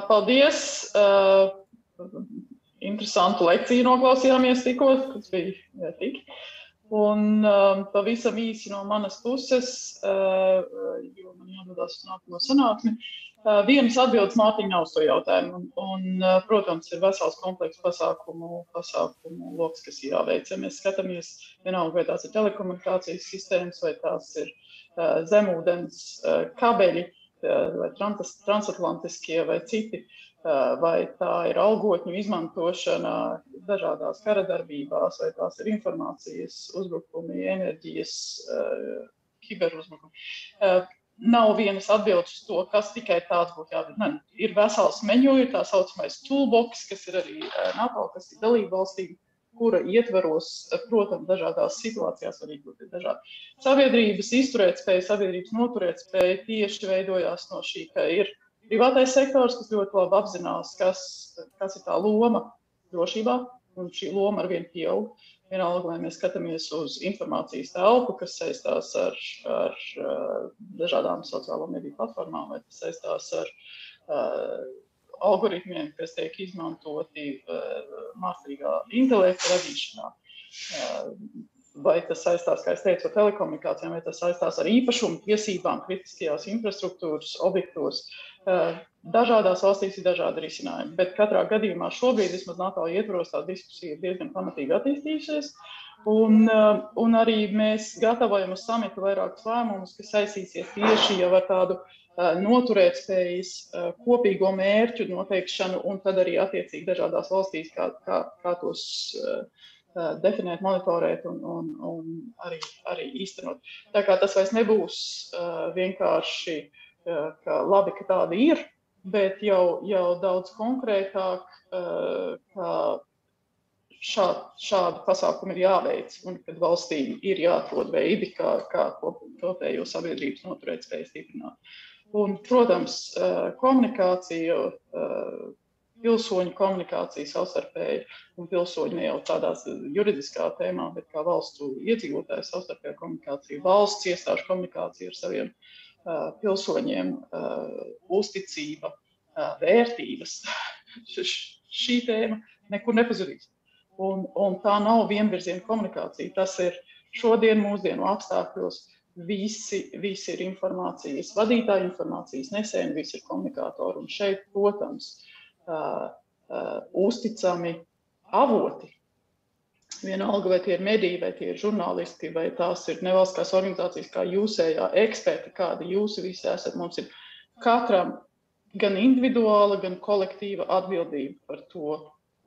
Paldies! Uh, interesantu lekciju noklausījāmies tikko, kas bija tik. Un um, pavisam īsi no manas puses, uh, jo man jādodas uz nākamo sanāksmi, uh, vienas atbildes Mārtiņa nav uz to jautājumu. Un, un, uh, protams, ir vesels komplekss pasākumu, pasākumu lokus, kas ir jāveic. Ja mēs skatāmies, vienalga, vai tās ir telekomunikācijas sistēmas, vai tās ir uh, zemūdens uh, kabeļi, uh, vai trans transatlantiskie vai citi. Uh, vai tā ir algotņu izmantošana dažādās kara darbībās, vai tās ir informācijas uzbrukumi, enerģijas, kiberuzbrukumi. Nav vienas atbildes uz to, kas tikai tāds būtu jādara. Ir vesels meņu, ir tā saucamais toolbox, kas ir arī NATO, kas ir dalība valstīm, kura ietvaros, protams, dažādās situācijās var būt dažādi. Sabiedrības izturētspēja, sabiedrības noturētspēja tieši veidojās no šī, ka ir uh, privātais sektors, kas ļoti labi apzinās, kas, kas ir tā loma drošībā, un šī loma ar vienu pieaug. Vienalga, vai mēs skatāmies uz informācijas telpu, kas saistās ar, ar uh, dažādām sociālo mediju platformām, vai tas saistās ar uh, algoritmiem, kas tiek izmantoti uh, mākslīgā intelekta radīšanā. Uh, vai tas saistās, kā es teicu, ar telekomunikācijām, vai tas saistās ar īpašumu tiesībām, kritiskajās infrastruktūras objektos. Eh, dažādās valstīs ir dažādi risinājumi, bet katrā gadījumā šobrīd, vismaz NATO ietvaros, tā diskusija ir diezgan pamatīgi attīstījusies. Un, eh, un arī mēs gatavojam uz samitu vairākus lēmumus, kas saistīsies tieši jau ar tādu eh, noturētspējas kopīgo mērķu noteikšanu, un tad arī attiecīgi dažādās valstīs, kā, kā, kā tos uh, definēt, monitorēt un, un, un arī, arī īstenot. Tā kā tas vairs nebūs vienkārši, ka labi, ka tāda ir, bet jau, jau daudz konkrētāk, ka šādi, šādi pasākumi ir jāveic un kad valstīm ir jāatrod veidi, kā, kā kopējo sabiedrības noturēt spēju stiprināt. Un, protams, komunikācija pilsoņu komunikācija savstarpēji un pilsoņu ne jau tādās juridiskā tēmā, bet kā valstu iedzīvotāju savstarpēja komunikācija, valsts iestāžu komunikācija ar saviem uh, pilsoņiem, uh, uzticība, uh, vērtības. *laughs* Šī tēma nekur nepazudīs. Un, un tā nav vienvirziena komunikācija. Tas ir šodien, mūsdienu apstākļos. Visi, visi ir informācijas vadītāji, informācijas nesēji, visi ir komunikātori. Un šeit, protams, uh, uh, uh, uzticami avoti. Vienalga, vai tie ir mediji, vai tie ir žurnālisti, vai tās ir nevalstiskās organizācijas, kā jūsējā eksperti, kādi jūs visi esat. Mums ir katram gan individuāla, gan kolektīva atbildība par to,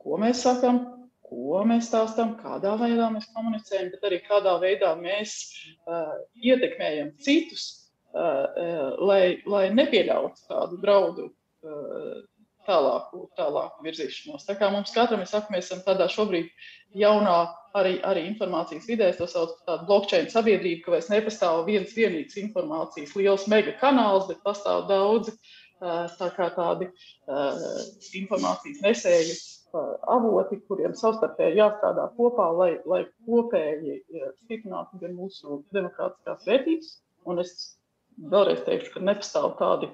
ko mēs sakām, ko mēs stāstām, kādā veidā mēs komunicējam, bet arī kādā veidā mēs uh, ietekmējam citus, uh, uh, lai, lai nepieļautu tādu draudu uh, tālāku, tālāku virzīšanos. Tā kā mums katram ir saka, mēs esam tādā šobrīd jaunā arī, arī informācijas vidē, to sauc par tādu blockchain sabiedrību, ka vairs nepastāv viens vienīgs informācijas liels mega kanāls, bet pastāv daudzi tā kā tādi uh, informācijas nesēju avoti, kuriem savstarpēji jāstrādā kopā, lai, lai kopēji stiprinātu gan mūsu demokrātiskās vērtības. Un es vēlreiz teikšu, ka nepastāv tādi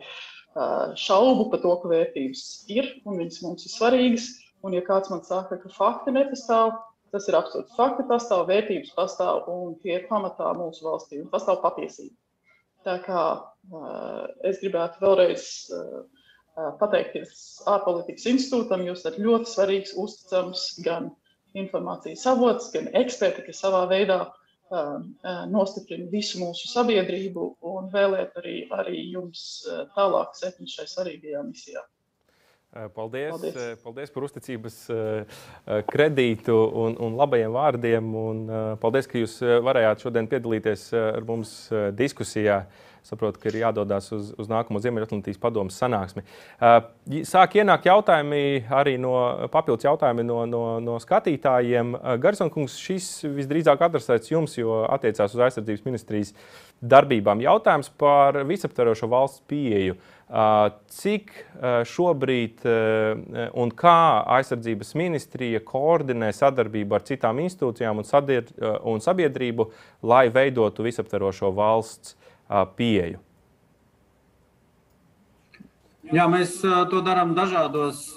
šaubu par to, ka vērtības ir un viņas mums ir svarīgas. Un, ja kāds man saka, ka fakti nepastāv, tas ir absurds. Fakti pastāv, vērtības pastāv un tie ir pamatā mūsu valstī un pastāv patiesība. Tā kā es gribētu vēlreiz pateikties ārpolitikas institūtam. Jūs esat ļoti svarīgs, uzticams gan informācijas avots, gan eksperti, kas savā veidā nostiprina visu mūsu sabiedrību un vēlēt arī, arī jums tālāk sekmi šai svarīgajā misijā. Paldies, paldies. paldies par uzticības kredītu un, un labajiem vārdiem. Un paldies, ka jūs varējāt šodien piedalīties ar mums diskusijā saprotu, ka ir jādodas uz, uz nākamo Ziemeļatlantijas padomus sanāksmi. Uh, sāk ienākt jautājumi arī no papildus jautājumi no, no, no skatītājiem. Uh, Garsonkungs, šis visdrīzāk adresēts jums, jo attiecās uz aizsardzības ministrijas darbībām. Jautājums par visaptverošo valsts pieeju. Uh, cik šobrīd un kā aizsardzības ministrija koordinē sadarbību ar citām institūcijām un, sadir, un sabiedrību, lai veidotu visaptverošo valsts pieeju? Jā, mēs to darām dažādos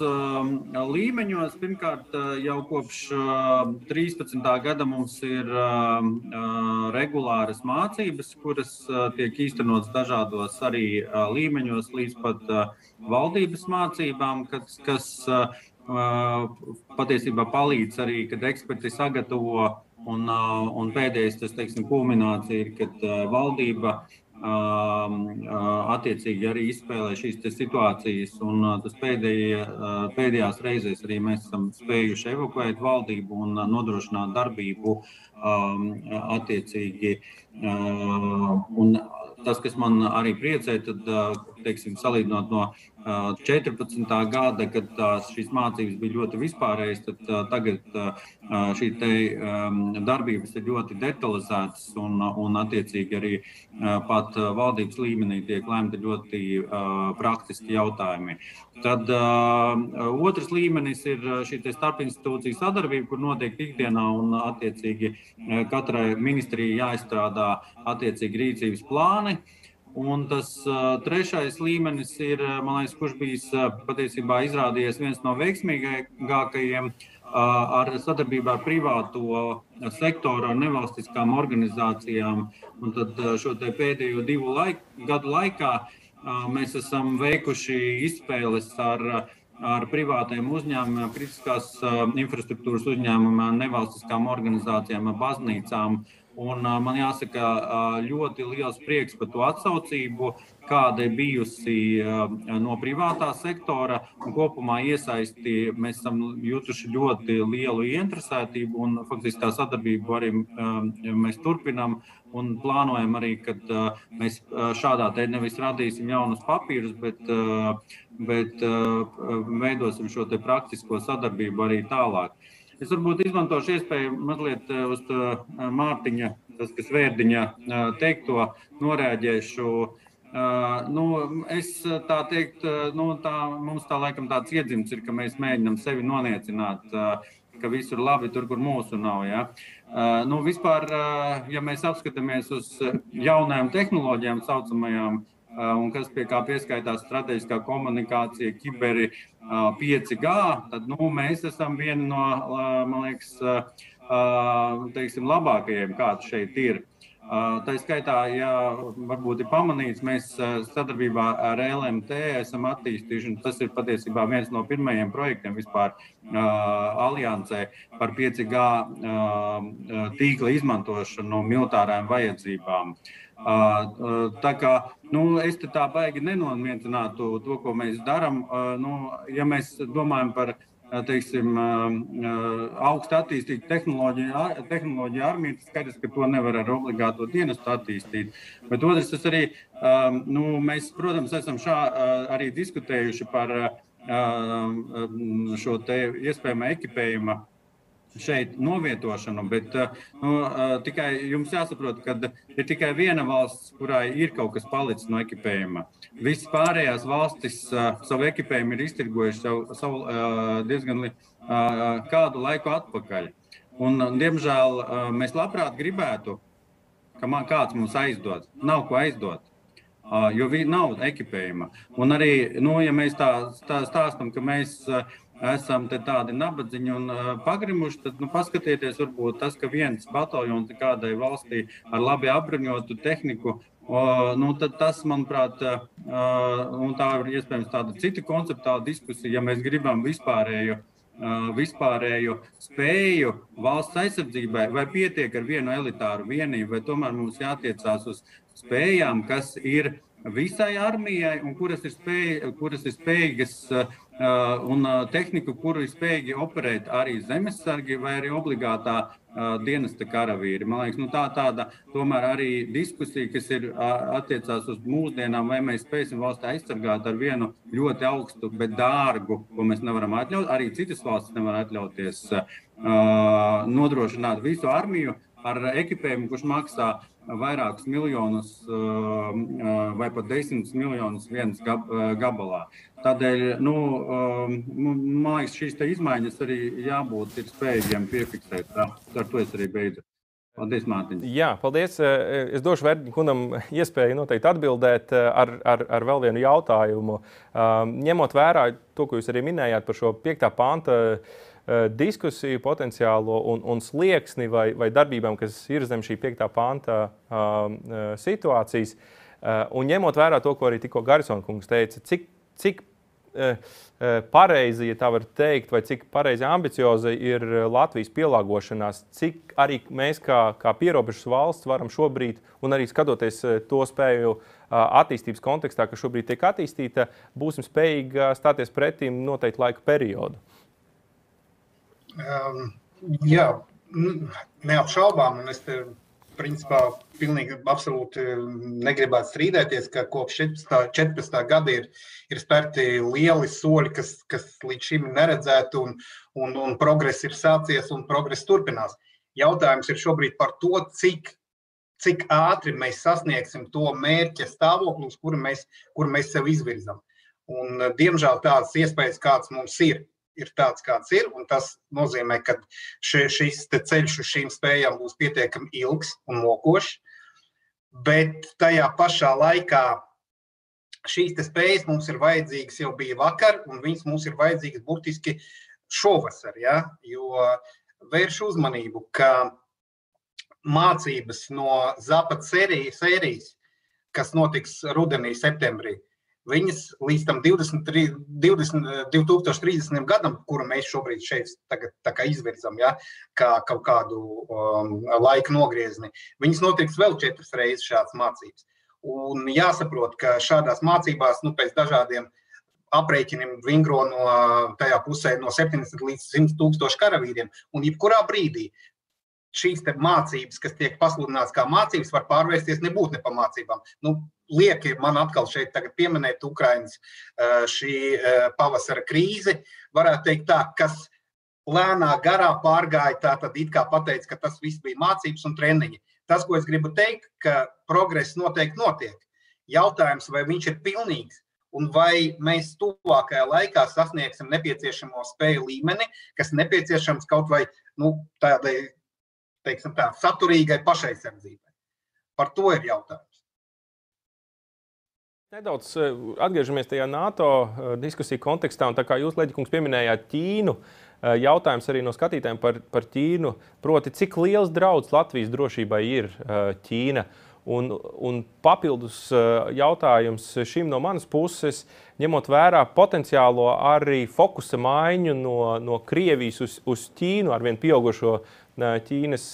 līmeņos. Pirmkārt, jau kopš 13. gada mums ir regulāras mācības, kuras tiek īstenotas dažādos arī līmeņos, līdz pat valdības mācībām, kas, kas patiesībā palīdz arī, kad eksperti sagatavo. Un, un pēdējais, tas teiksim, kulminācija ir, kad valdība attiecīgi arī izspēlē šīs situācijas. Un tas pēdējie, pēdējās reizēs arī mēs esam spējuši evakuēt valdību un nodrošināt darbību attiecīgi. Un tas, kas man arī priecē, tad, teiksim, salīdzinot no 14. gada, kad šīs mācības bija ļoti vispārējas, tad tagad šī darbības ir ļoti detalizētas un, un attiecīgi arī pat valdības līmenī tiek lemti ļoti praktiski jautājumi. Tad uh, otrs līmenis ir šī starpinstitūciju sadarbība, kur notiek ikdienā un attiecīgi katrai ministrijai jāizstrādā attiecīgi rīcības plāni. Uh, Un tas uh, trešais līmenis ir, man liekas, kurš bijis uh, patiesībā izrādījies viens no veiksmīgākajiem uh, ar sadarbībā ar privāto sektoru, ar nevalstiskām organizācijām. Un tad uh, šo pēdējo divu laik, gadu laikā uh, mēs esam veikuši izspēles ar uh, ar privātiem uzņēmumiem, kritiskās uh, infrastruktūras uzņēmumiem, nevalstiskām organizācijām, baznīcām Un, man jāsaka, ļoti liels prieks par to atsaucību, kāda ir bijusi no privātā sektora. Kopumā iesaisti mēs esam jutuši ļoti lielu ieinteresētību, un faktiski tā sadarbību arī mēs turpinām. Un plānojam arī, ka mēs šādā veidā nevis radīsim jaunus papīrus, bet, bet veidosim šo praktisko sadarbību arī tālāk. Es varbūt izmantošu iespēju mazliet eh, uz Mārtiņa, tas, kas vērdiņa eh, teikto, norēģēšu. Nu, es tā teiktu, nu, tā, mums tā laikam tāds iedzimts ir, ka mēs mēģinām sevi noniecināt, ka viss ir labi tur, kur mūsu nav. Ja? Nu, vispār, ja mēs apskatāmies uz jaunajām tehnoloģijām, saucamajām, un kas pie kā pieskaitās strateģiskā komunikācija, kiberi, 5G, tad nu, mēs esam viena no, man liekas, teiksim, labākajiem, kāds šeit ir. Tā skaitā, ja varbūt ir pamanīts, mēs sadarbībā ar LMT esam attīstījuši, un tas ir patiesībā viens no pirmajiem projektiem vispār aliansē par 5G tīkla izmantošanu militārām vajadzībām. Tā kā nu, es tā baigi nenomietinātu to, ko mēs darām. Nu, ja mēs domājam par teiksim, augstu attīstītu tehnoloģiju, tehnoloģiju armiju, tas skaidrs, ka to nevar ar obligāto dienestu attīstīt. Bet otrs, tas arī, nu, mēs, protams, esam šā, arī diskutējuši par šo iespējamo ekipējumu šeit novietošanu, bet nu, tikai jums jāsaprot, ka ir tikai viena valsts, kurai ir kaut kas palicis no ekipējuma. Visas pārējās valstis savu ekipējumu ir iztirgojuši savu, savu diezgan kādu laiku atpakaļ. Un, diemžēl mēs labprāt gribētu, ka man kāds mums aizdod. Nav ko aizdot. Jo nav ekipējuma. Un arī, nu, ja mēs tā, tā stāstam, ka mēs uh, esam tādi nabadzīgi un uh, pagrimuši, tad nu, paskatieties, varbūt tas, ka viens bataljons kādai valstī ar labi apbruņotu tehniku. Uh, nu, tas, manuprāt, uh, tā ir iespējams tāda cita konceptuāla diskusija, ja mēs gribam vispārēju vispārēju spēju valsts aizsardzībai, vai pietiek ar vienu elitāru vienību, vai tomēr mums jātiecās uz spējām, kas ir visai armijai un kuras ir, spēj, kuras ir spējīgas Uh, un uh, tehniku, kuru ir spējīgi operēt arī zemesargi vai arī obligātā uh, dienesta karavīri. Man liekas, nu, tā tāda tomēr arī diskusija, kas ir attiecās uz mūsdienām, vai mēs spēsim valsti aizsargāt ar vienu ļoti augstu, bet dārgu, ko mēs nevaram atļaut. Arī citas valstis nevar atļauties nodrošināt visu armiju ar ekipējumu, kurš maksā vairākus miljonus vai pat desmit miljonus vienas gabalā. Tādēļ, nu, um, man liekas, šīs izmaiņas arī jābūt spējīgiem piefiksēt. Ar to es arī beidzu. Paldies, Mārtiņ. Jā, paldies. Es došu Vērģim kundam iespēju noteikti atbildēt ar, ar, ar vēl vienu jautājumu. Um, ņemot vērā to, ko jūs arī minējāt par šo piektā panta diskusiju potenciālo un, un slieksni vai, vai darbībām, kas ir zem šī piektā panta um, uh, situācijas. Un ņemot vērā to, ko arī tikko Garisona kungs teica, cik cik eh, eh, pareizi, ja tā var teikt, vai cik pareizi ambicioza ir eh, Latvijas pielāgošanās, cik arī mēs, kā, kā pierobežas valsts, varam šobrīd, un arī skatoties to spēju attīstības kontekstā, kas šobrīd tiek attīstīta, būsim spējīgi stāties pretim noteiktu laika periodu. Um, jā, neapšaubām, un es te principā pilnīgi absolūti negribētu strīdēties, ka kopš 14. 14. gada ir, ir spērti lieli soļi, kas, kas līdz šim ir neredzēti, un, un, un progress ir sācies un progress turpinās. Jautājums ir šobrīd par to, cik, cik ātri mēs sasniegsim to mērķa stāvokli, uz kuru mēs, kuru mēs sev izvirzam. Un, diemžēl tādas iespējas, kādas mums ir, ir tāds, kāds ir. Tas nozīmē, ka še, šis ceļš uz šīm spējām būs pietiekami ilgs un mokošs. Bet tajā pašā laikā šīs spējas mums ir vajadzīgas jau bija vakar, un viņas mums ir vajadzīgas burtiski šovasar. Ja? Jo vērš uzmanību, ka mācības no Zapata sērijas, kas notiks rudenī, septembrī, viņas līdz tam 23, 20, 2030 gadam, kuru mēs šobrīd šeit tagad, izvirzam, ja, kā kaut kādu um, laika nogriezni, viņas notiks vēl četras reizes šādas mācības. Un jāsaprot, ka šādās mācībās, nu, pēc dažādiem aprēķiniem, vingro no tajā pusē no 70 līdz 100 tūkstošu karavīriem. Un jebkurā brīdī šīs mācības, kas tiek pasludināts kā mācības, var pārvērsties nebūt ne pa mācībām. Nu, lieki man atkal šeit pieminēt Ukraiņas šī pavasara krīzi. Varētu teikt tā, kas lēnā garā pārgāja, tā tad it kā pateica, ka tas viss bija mācības un treniņi. Tas, ko es gribu teikt, ka progress noteikti notiek. Jautājums, vai viņš ir pilnīgs, un vai mēs tuvākajā laikā sasniegsim nepieciešamo spēju līmeni, kas nepieciešams kaut vai nu, tādai teiksim, tā, saturīgai pašaizsardzībai. Par to ir jautājums. Nedaudz eh, atgriežamies tajā NATO eh, diskusiju kontekstā, tā kā jūs, Leģikungs, pieminējāt Ķīnu, eh, jautājums arī no skatītājiem par, par Ķīnu. Proti, cik liels draudz Latvijas drošībai ir Ķīna? Un, un papildus jautājums šim no manas puses, ņemot vērā potenciālo arī fokusa maiņu no, no Krievijas uz, uz Ķīnu, ar vien pieaugušo Ķīnas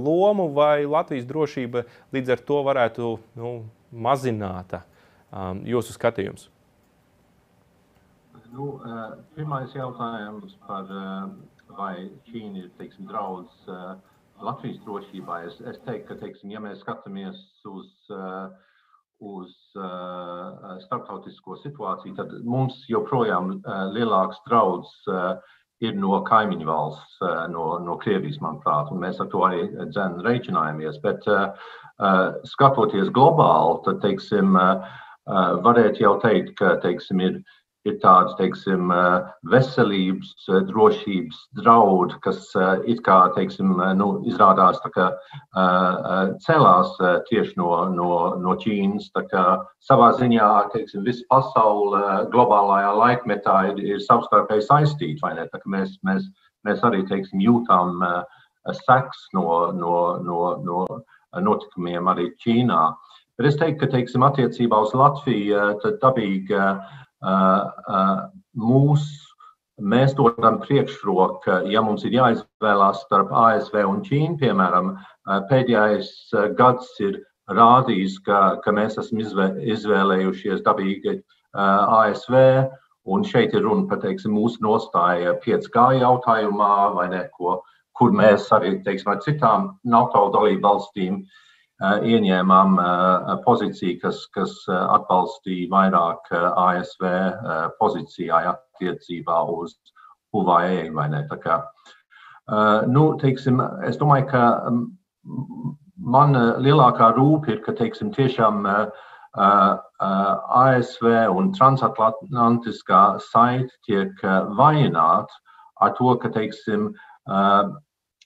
lomu, vai Latvijas drošība līdz ar to varētu nu, mazināta? Jūsu skatījums? Nu, pirmais jautājums par vai Ķīna ir teiksim, draudz Latvijas drošībai. Es, es teiktu, ka teiksim, ja mēs skatāmies uz, uz starptautisko situāciju, tad mums joprojām lielāks draudz ir no kaimiņu valsts, no, no Krievijas, manuprāt, un mēs ar to arī dzēn reiķinājamies. Bet skatoties globāli, tad, teiksim, varētu jau teikt, ka, teiksim, ir ir tādi teiksim, veselības, drošības draudi, kas it kā teiksim, nu, izrādās kā, celās tieši no, no, no Ķīnas. Savā ziņā teiksim, visa pasaule globālajā laikmetā ir, ir savstarpēji saistīta. Mēs, mēs, mēs arī teiksim, jūtam seks no, no, no, no notikumiem arī Ķīnā. Bet es teiktu, ka teiksim, attiecībā uz Latviju dabīgi mūs, mēs dodam priekšroku, ja mums ir jāizvēlās starp ASV un Ķīnu, piemēram, pēdējais gads ir rādījis, ka, ka mēs esam izvēlējušies dabīgi ASV. Un šeit ir runa par teiksim, mūsu nostāju 5G jautājumā, vai ne, ko, kur mēs arī teiksim, ar citām NATO dalību valstīm uh, Eh, ieņēmām pozīciju, kas, kas atbalstīja vairāk ASV pozīcijā attiecībā uz Huawei. Kā, nu, teiksim, es domāju, ka man lielākā rūpe ir, ka teiksim, tiešām ASV un transatlantiskā saite tiek vājināta ar to, ka teiksim,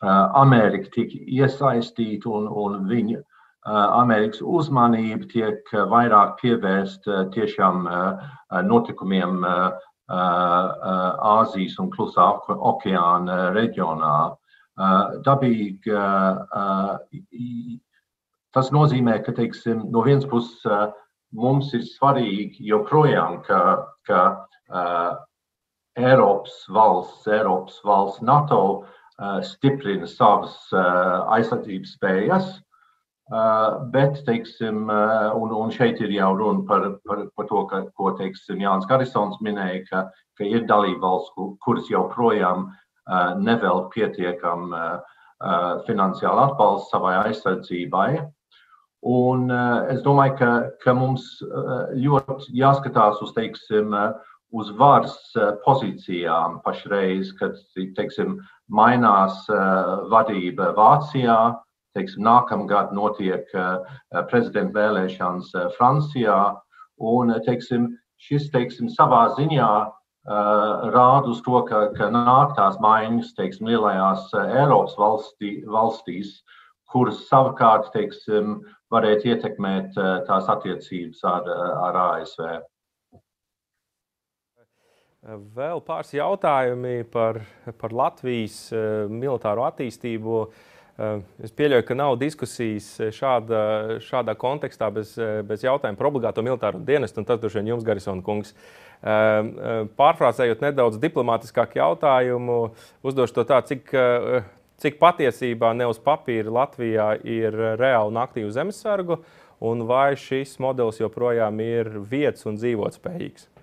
Amerika tiek iesaistīta un, un viņa Eh, Amerikas uzmanība tiek eh, vairāk pievērsta eh, tiešām notikumiem Āzijas un Klusā okeāna reģionā. Dabīgi tas nozīmē, ka teiksim, no vienas puses mums ir svarīgi joprojām, ka, ka Eiropas valsts, Eiropas valsts NATO stiprina savas aizsardzības spējas, bet, teiksim, uh, un, un šeit ir jau runa par, par, par to, ka, ko teiksim, Jānis Garisons minēja, ka, ka ir dalībvalsts, kuras joprojām uh, nevēl pietiekam finansiālu atbalstu savai aizsardzībai. Un es domāju, ka, ka mums ļoti jāskatās uz, teiksim, uz varas pozīcijām pašreiz, kad teiksim, mainās vadība Vācijā, teiksim, nākamgad notiek eh, prezidenta vēlēšanas eh, Francijā. Un, eh, teiksim, šis teiksim, savā ziņā rāda uz to, ka, ka nāk tās maiņas teiksim, lielajās Eiropas valstī, valstīs, kuras savukārt teiksim, varētu ietekmēt tās attiecības ar, ar ASV. Vēl pāris jautājumi par, par Latvijas militāro attīstību. Uh, Eh, es pieļauju, ka nav diskusijas šāda, šādā kontekstā bez, eh, bez jautājuma par obligāto militāro dienestu, tas droši vien jums, Garisona kungs. Eh, pārfrāzējot nedaudz diplomātiskāku jautājumu, uzdošu to tā, cik, cik patiesībā ne uz papīra Latvijā ir reāli un aktīvu zemesargu, un vai šis modelis joprojām ir vietas un dzīvotspējīgs?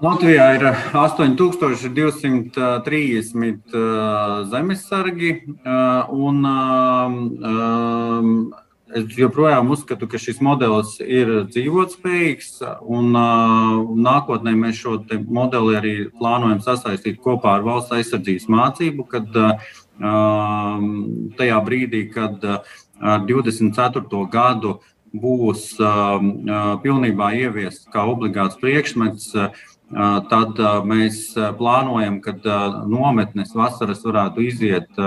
Latvijā ir 8230 zemesargi, un es joprojām uzskatu, ka šis modelis ir dzīvotspējīgs. Un, nākotnē mēs šo modeli arī plānojam sasaistīt kopā ar valsts aizsardzības mācību, kad tajā brīdī, kad 24. gadu būs pilnībā ieviests kā obligāts priekšmets tad mēs plānojam, ka nometnes vasaras varētu iziet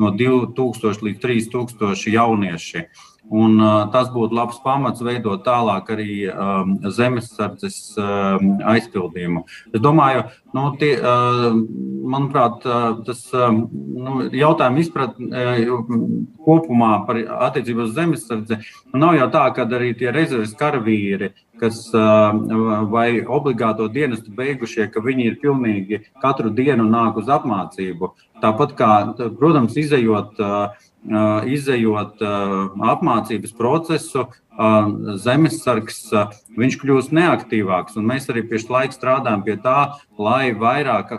no 2000 līdz 3000 jaunieši. Un, uh, tas būtu labs pamats veidot tālāk arī um, zemesardzes um, aizpildījumu. Es domāju, nu, tie, uh, manuprāt, uh, tas um, nu, jautājums izpratne uh, kopumā par attiecību uz zemesardzi nu, nav jau tā, ka arī tie rezerves karavīri, kas vai obligāto dienestu beigušie, ka viņi ir pilnīgi katru dienu nāk uz apmācību. Tāpat kā, protams, izējot, izējot apmācības procesu, zemesargs viņš kļūst neaktīvāks. Mēs arī pieši laiku strādājam pie tā, lai vairāk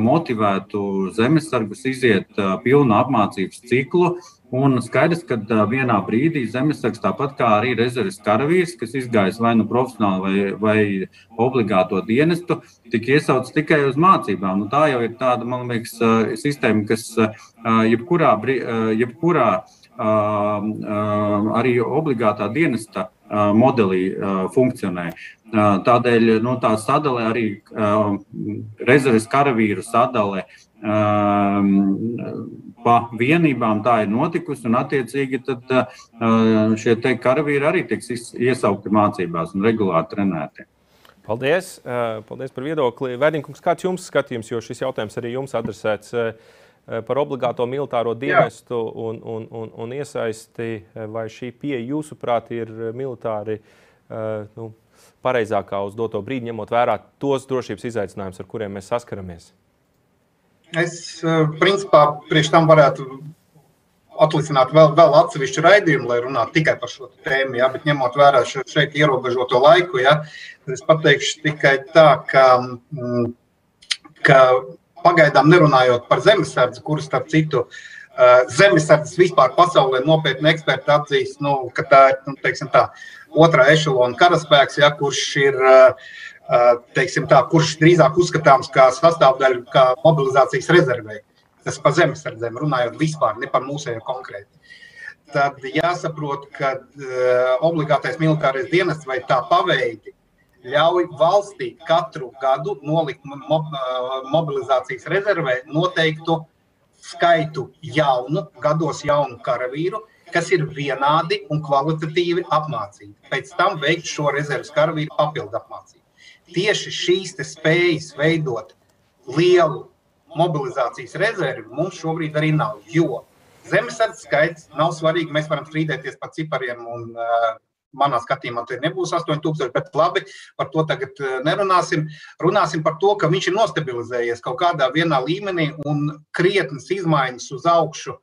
motivētu zemesargus iziet pilnu apmācības ciklu. Un skaidrs, ka vienā brīdī zemesargs, tāpat kā arī rezerves karavīrs, kas izgājis vai nu profesionāli, vai, vai obligāto dienestu, tika iesaukts tikai uz mācībām. Nu, tā jau ir tāda, man liekas, sistēma, kas jebkurā, jebkurā arī obligātā dienesta modelī funkcionē. Tādēļ nu, tā sadale arī rezerves karavīru sadale pa vienībām tā ir notikusi, un attiecīgi tad šie te karavīri arī tiks iesaukti mācībās un regulāri trenēti. Paldies, paldies par viedokli. Vēdinkungs, kāds jums skatījums, jo šis jautājums arī jums adresēts? Eh, par obligāto militāro dienestu un, un, un, un iesaisti, eh, vai šī pieeja jūsuprāt ir eh, militāri nu, pareizākā uz doto brīdi, ņemot vērā tos drošības izaicinājumus, ar kuriem mēs saskaramies? Es principā priekš tam varētu atlicināt vēl, vēl atsevišķu raidījumu, lai runātu tikai par šo tēmu. Ja, bet ņemot vērā šeit ierobežoto laiku, ja, es pateikšu tikai tā, ka, mm, ka pagaidām nerunājot par zemesardzi, kuras, starp citu, uh, zemesardzes vispār pasaulē nopietni eksperti atzīst, nu, ka tā ir nu, tā, otrā ešalona karaspēks, ja, kurš ir. Uh, teiksim, tā, kurš drīzāk uzskatāms kā sastāvdaļa, kā mobilizācijas rezervē. Tas par zemesardzēm runājot vispār, ne par mūsējo konkrēti. Tad jāsaprot, ka obligātais militārais dienests vai tā paveidi ļauj valstī katru gadu nolikt mobilizācijas rezervē noteiktu skaitu jaunu, gados jaunu karavīru, kas ir vienādi un kvalitatīvi apmācīti. Pēc tam veikt šo rezerves karavīru papildu apmācību. Tieši šīs spējas veidot lielu mobilizācijas rezervi mums šobrīd arī nav. Jo zemesardzes skaits nav svarīgi. Mēs varam strīdēties par cipariem un uh, manā skatījumā tur nebūs 8000, bet labi, par to tagad eh, nerunāsim. Runāsim par to, ka viņš ir nostabilizējies kaut kādā līmenī un krietnes izmaiņas uz augšu.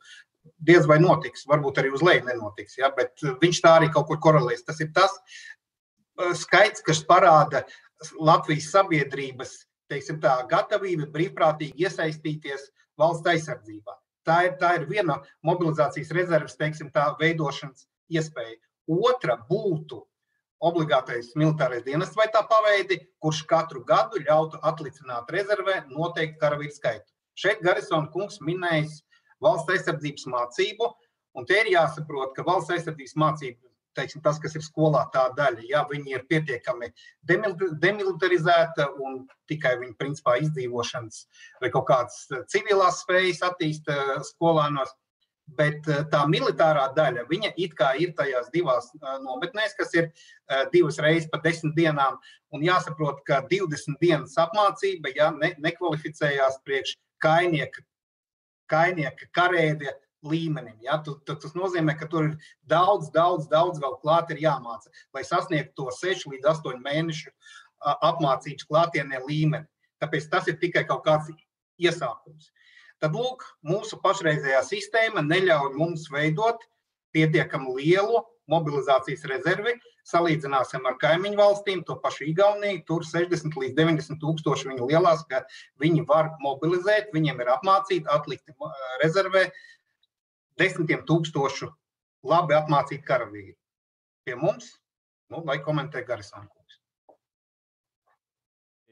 Diez vai notiks, varbūt arī uz leju nenotiks, ja, bet viņš tā arī kaut kur korelēs. Tas ir tas eh, skaits, kas parāda Latvijas sabiedrības teiksim, tā, gatavību brīvprātīgi iesaistīties valsts aizsardzībā. Tā ir, tā ir viena mobilizācijas rezerves teiksim, tā, veidošanas iespēja. Otra būtu obligātais militārais dienests vai tā paveidi, kurš katru gadu ļautu atlicināt rezervē noteiktu karavīru skaitu. Šeit Garisona kungs minējis valsts aizsardzības mācību, un te ir jāsaprot, ka valsts aizsardzības mācība, teiksim, tas, kas ir skolā tā daļa, ja viņi ir pietiekami demilitarizēta un tikai viņa principā izdzīvošanas vai kaut kādas civilās spējas attīsta skolānos, Bet eh, tā militārā daļa, viņa it kā ir tajās divās eh, nometnēs, kas ir eh, divas reizes pa desmit dienām. Un jāsaprot, ka 20 dienas apmācība ja, ne, nekvalificējās priekš kainieka, kainieka karēvia līmenim. Ja? Tu, tas nozīmē, ka tur ir daudz, daudz, daudz vēl klāt ir jāmāca, lai sasniegtu to 6 līdz 8 mēnešu apmācības klātienē līmeni. Tāpēc tas ir tikai kaut kāds iesākums. Tad lūk, mūsu pašreizējā sistēma neļauj mums veidot pietiekami lielu mobilizācijas rezervi. Salīdzināsim ar kaimiņu valstīm, to pašu Igauniju. Tur 60 līdz 90 tūkstoši viņu lielās, ka viņi var mobilizēt, viņiem ir apmācīti, atlikti rezervē desmitiem tūkstošu labi apmācīti karavīri. Pie mums, nu, lai komentē Garisānu.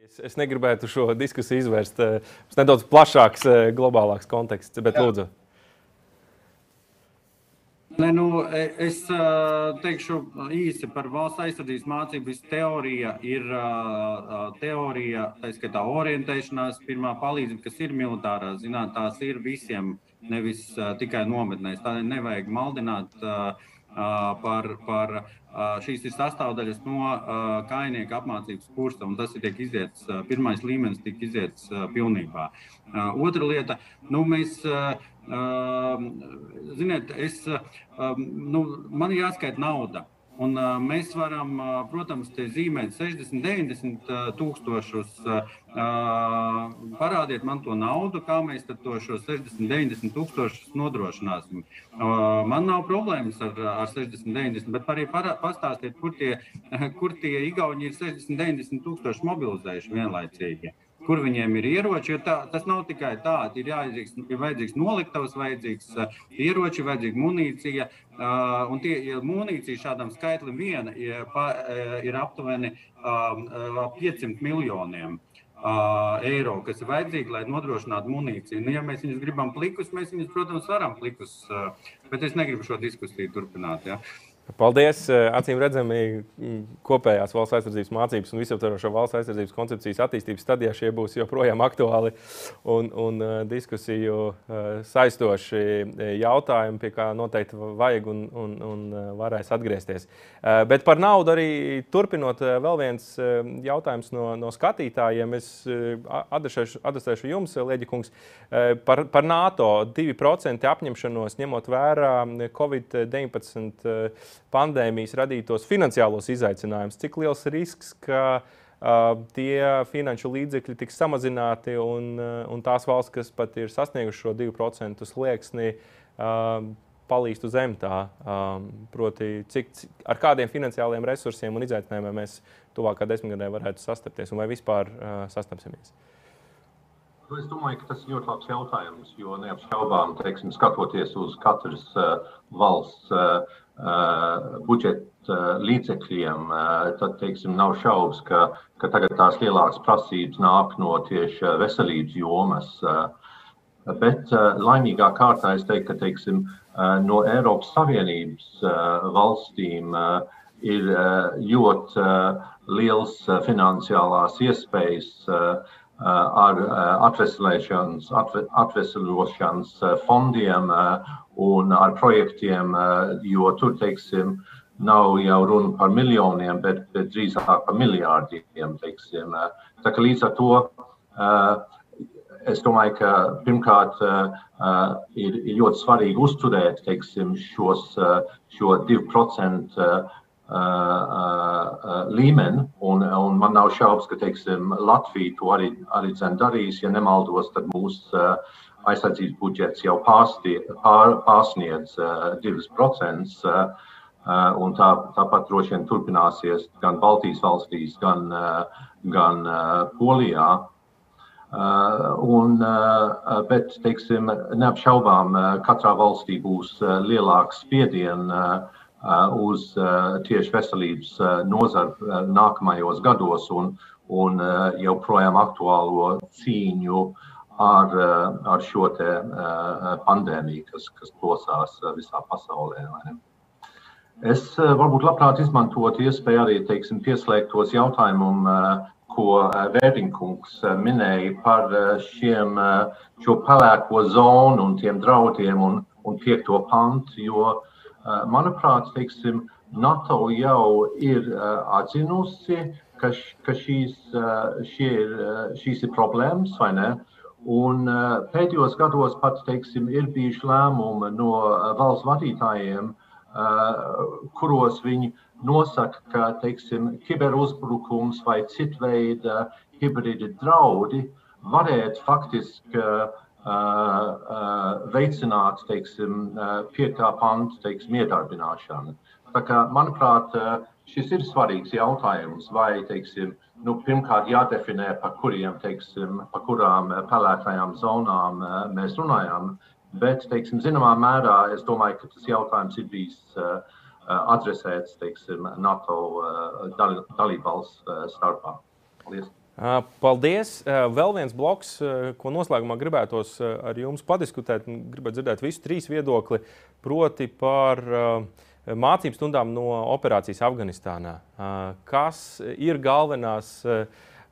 Es, es negribētu šo diskusiju izvērst. Tas eh, nedaudz plašāks, eh, globālāks konteksts, bet Jā. lūdzu. Ne, nu, e, es uh, teikšu īsi par valsts aizsardzības mācību. Teorija ir uh, teorija, tā skaitā orientēšanās, pirmā palīdzība, kas ir militārā zinātnē, tās ir visiem, nevis uh, tikai nometnēs. Tādēļ nevajag maldināt. Uh, par, par šīs ir sastāvdaļas no kainieka apmācības kursa, un tas ir tiek iziets, pirmais līmenis tika iziets pilnībā. Otra lieta, nu, mēs, ziniet, es, nu, man jāskaita nauda. Un, uh, mēs varam, uh, protams, zīmēt 60, 90 uh, tūkstošus. Uh, parādiet man to naudu, kā mēs to 60, 90 tūkstošus nodrošināsim. Uh, man nav problēmas ar, ar 60, 90, bet arī parā, pastāstiet, kur tie, kur tie Igauni ir 60, 90 tūkstoši mobilizējuši vienlaicīgi. Uh, kur viņiem ir ieroči. Tā, tas nav tikai tā, ir, jāiedzīgs, ir vajadzīgs noliktavs, vajadzīgs uh, ieroči, vajadzīga munīcija. Uh, un tie, ja munīcija šādam skaitlim viena ir, pa, uh, ir aptuveni uh, 500 miljoniem. Uh, eiro, kas ir vajadzīgi, lai nodrošinātu munīciju. Nu, ja mēs viņus gribam plikus, mēs viņus, protams, varam plikus, uh, bet es negribu šo diskusiju turpināt. Ja. Uh, Paldies! Eh, acīm redzami, mm, kopējās valsts aizsardzības mācības un visaptvarošo valsts aizsardzības koncepcijas attīstības stadijā šie būs joprojām aktuāli un, un uh, diskusiju uh, saistoši jautājumi, pie kā noteikti vajag un, un, un varēs atgriezties. Bet par naudu arī turpinot, vēl viens jautājums no, no skatītājiem. Es adresēšu jums, Lieģi kungs, par, par NATO 2% apņemšanos ņemot vērā Covid-19 pandēmijas radītos finansiālos izaicinājumus, cik liels risks, ka uh, tie finanšu līdzekļi tiks samazināti un, uh, un tās valsts, kas pat ir sasniegušas šo 2% slieksni, uh, palīst uz zem tā. Um, proti, cik, ar kādiem finansiāliem resursiem un izaicinājumiem mēs tuvākā desmitgadē varētu sastapties un vai vispār uh, sastapsimies. Nu, es domāju, ka tas ir ļoti labs jautājums, jo neapšaubām, teiksim, skatoties uz katras uh, valsts uh, budžeta līdzekļiem, tad teiksim, nav šaubas, ka, ka tagad tās lielākas prasības nāk no tieši veselības jomas. Bet laimīgā kārtā es teiktu, ka teiksim, no Eiropas Savienības valstīm ir ļoti liels finansiālās iespējas ar atveselēšanas, atvesļošanas fondiem un ar projektiem, jo tur, teiksim, nav jau runa par miljoniem, bet, bet drīzāk par miljārdiem. Teiksim. Tā kā līdz ar to es domāju, ka pirmkārt ir, ir ļoti svarīgi uzturēt teiksim, šos, šo 2% līmeni, un, un man nav šaubas, ka teiksim, Latvija to arī, arī darīs. Ja nemaldos, tad mūsu aizsardzības budžets jau pārstie, pār, pārsniedz uh, 2%. Uh, un tā, tāpat droši vien turpināsies gan Baltijas valstīs, gan, gan Polijā. Un, bet, teiksim, neapšaubām, katrā valstī būs lielāks spiediens uz uh, tieši veselības uh, nozaru uh, nākamajos gados un, un uh, joprojām aktuālo cīņu uh, ar, ar šo pandēmiju, kas, kas plosās visā pasaulē. Es varbūt labprāt izmantotu iespēju arī teiksim, pieslēgtos jautājumam, ko Vērtiņkungs minēja par šiem, šo pelēko zonu un tiem draudiem un, un piekto pantu, jo, manuprāt, teiksim, NATO jau ir atzinusi, ka, ka šīs, šie ir, šīs ir problēmas, vai ne? Un eh, pēdējos gados pat teiksim, ir bijuši lēmumi no eh, valsts vadītājiem, eh, kuros viņi nosaka, ka teiksim, kiberuzbrukums vai citu veidu hibrīdi draudi varētu faktiski veicināt teiksim, piektā panta teiksim, iedarbināšanu. Tā kā, manuprāt, šis ir svarīgs jautājums, vai teiksim, nu, pirmkārt jādefinē, par, kuriem, teiksim, par kurām pelēkajām zonām mēs runājam. Bet, teiksim, zināmā mērā, es domāju, ka tas jautājums ir bijis adresēts teiksim, NATO dalībvalsts starpā. Paldies! Paldies! Vēl viens bloks, ko noslēgumā gribētos ar jums padiskutēt, gribētu dzirdēt visu trīs viedokli, proti par mācību stundām no operācijas Afganistānā. Kas ir galvenās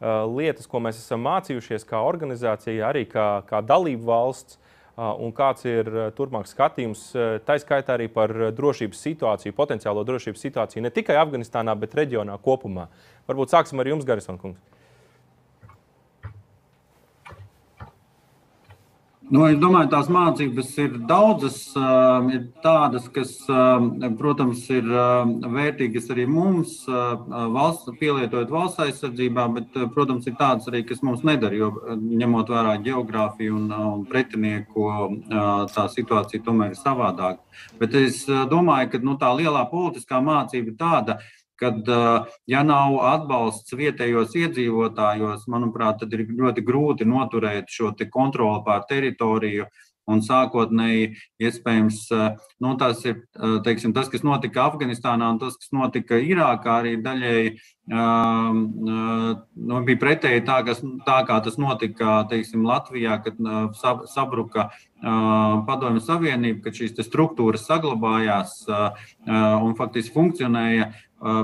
lietas, ko mēs esam mācījušies kā organizācija, arī kā, kā dalību valsts? Un kāds ir turpmāks skatījums, tā skaitā arī par drošības situāciju, potenciālo drošības situāciju ne tikai Afganistānā, bet reģionā kopumā. Varbūt sāksim ar jums, Garisona kungs. Nu, es domāju, tās mācības ir daudzas. Um, ir tādas, kas, um, protams, ir um, vērtīgas arī mums, uh, valsts, pielietojot valsts aizsardzībā, bet, uh, protams, ir tādas arī, kas mums nedara. Jo uh, ņemot vērā geogrāfiju un, un pretinieku, tā situācija tomēr ir savādāka. Bet es domāju, ka nu, tā lielā politiskā mācība ir tāda, ka kad, ja nav atbalsts vietējos iedzīvotājos, manuprāt, tad ir ļoti grūti noturēt šo kontroli pār teritoriju. Un sākotnēji, iespējams, nu, tas ir teiksim, tas, kas notika Afganistānā un tas, kas notika Irākā, arī daļēji nu, bija pretēji tā, kas, tā, kā tas notika teiksim, Latvijā, kad sabruka Padomju Savienība, kad šīs struktūras saglabājās un faktiski funkcionēja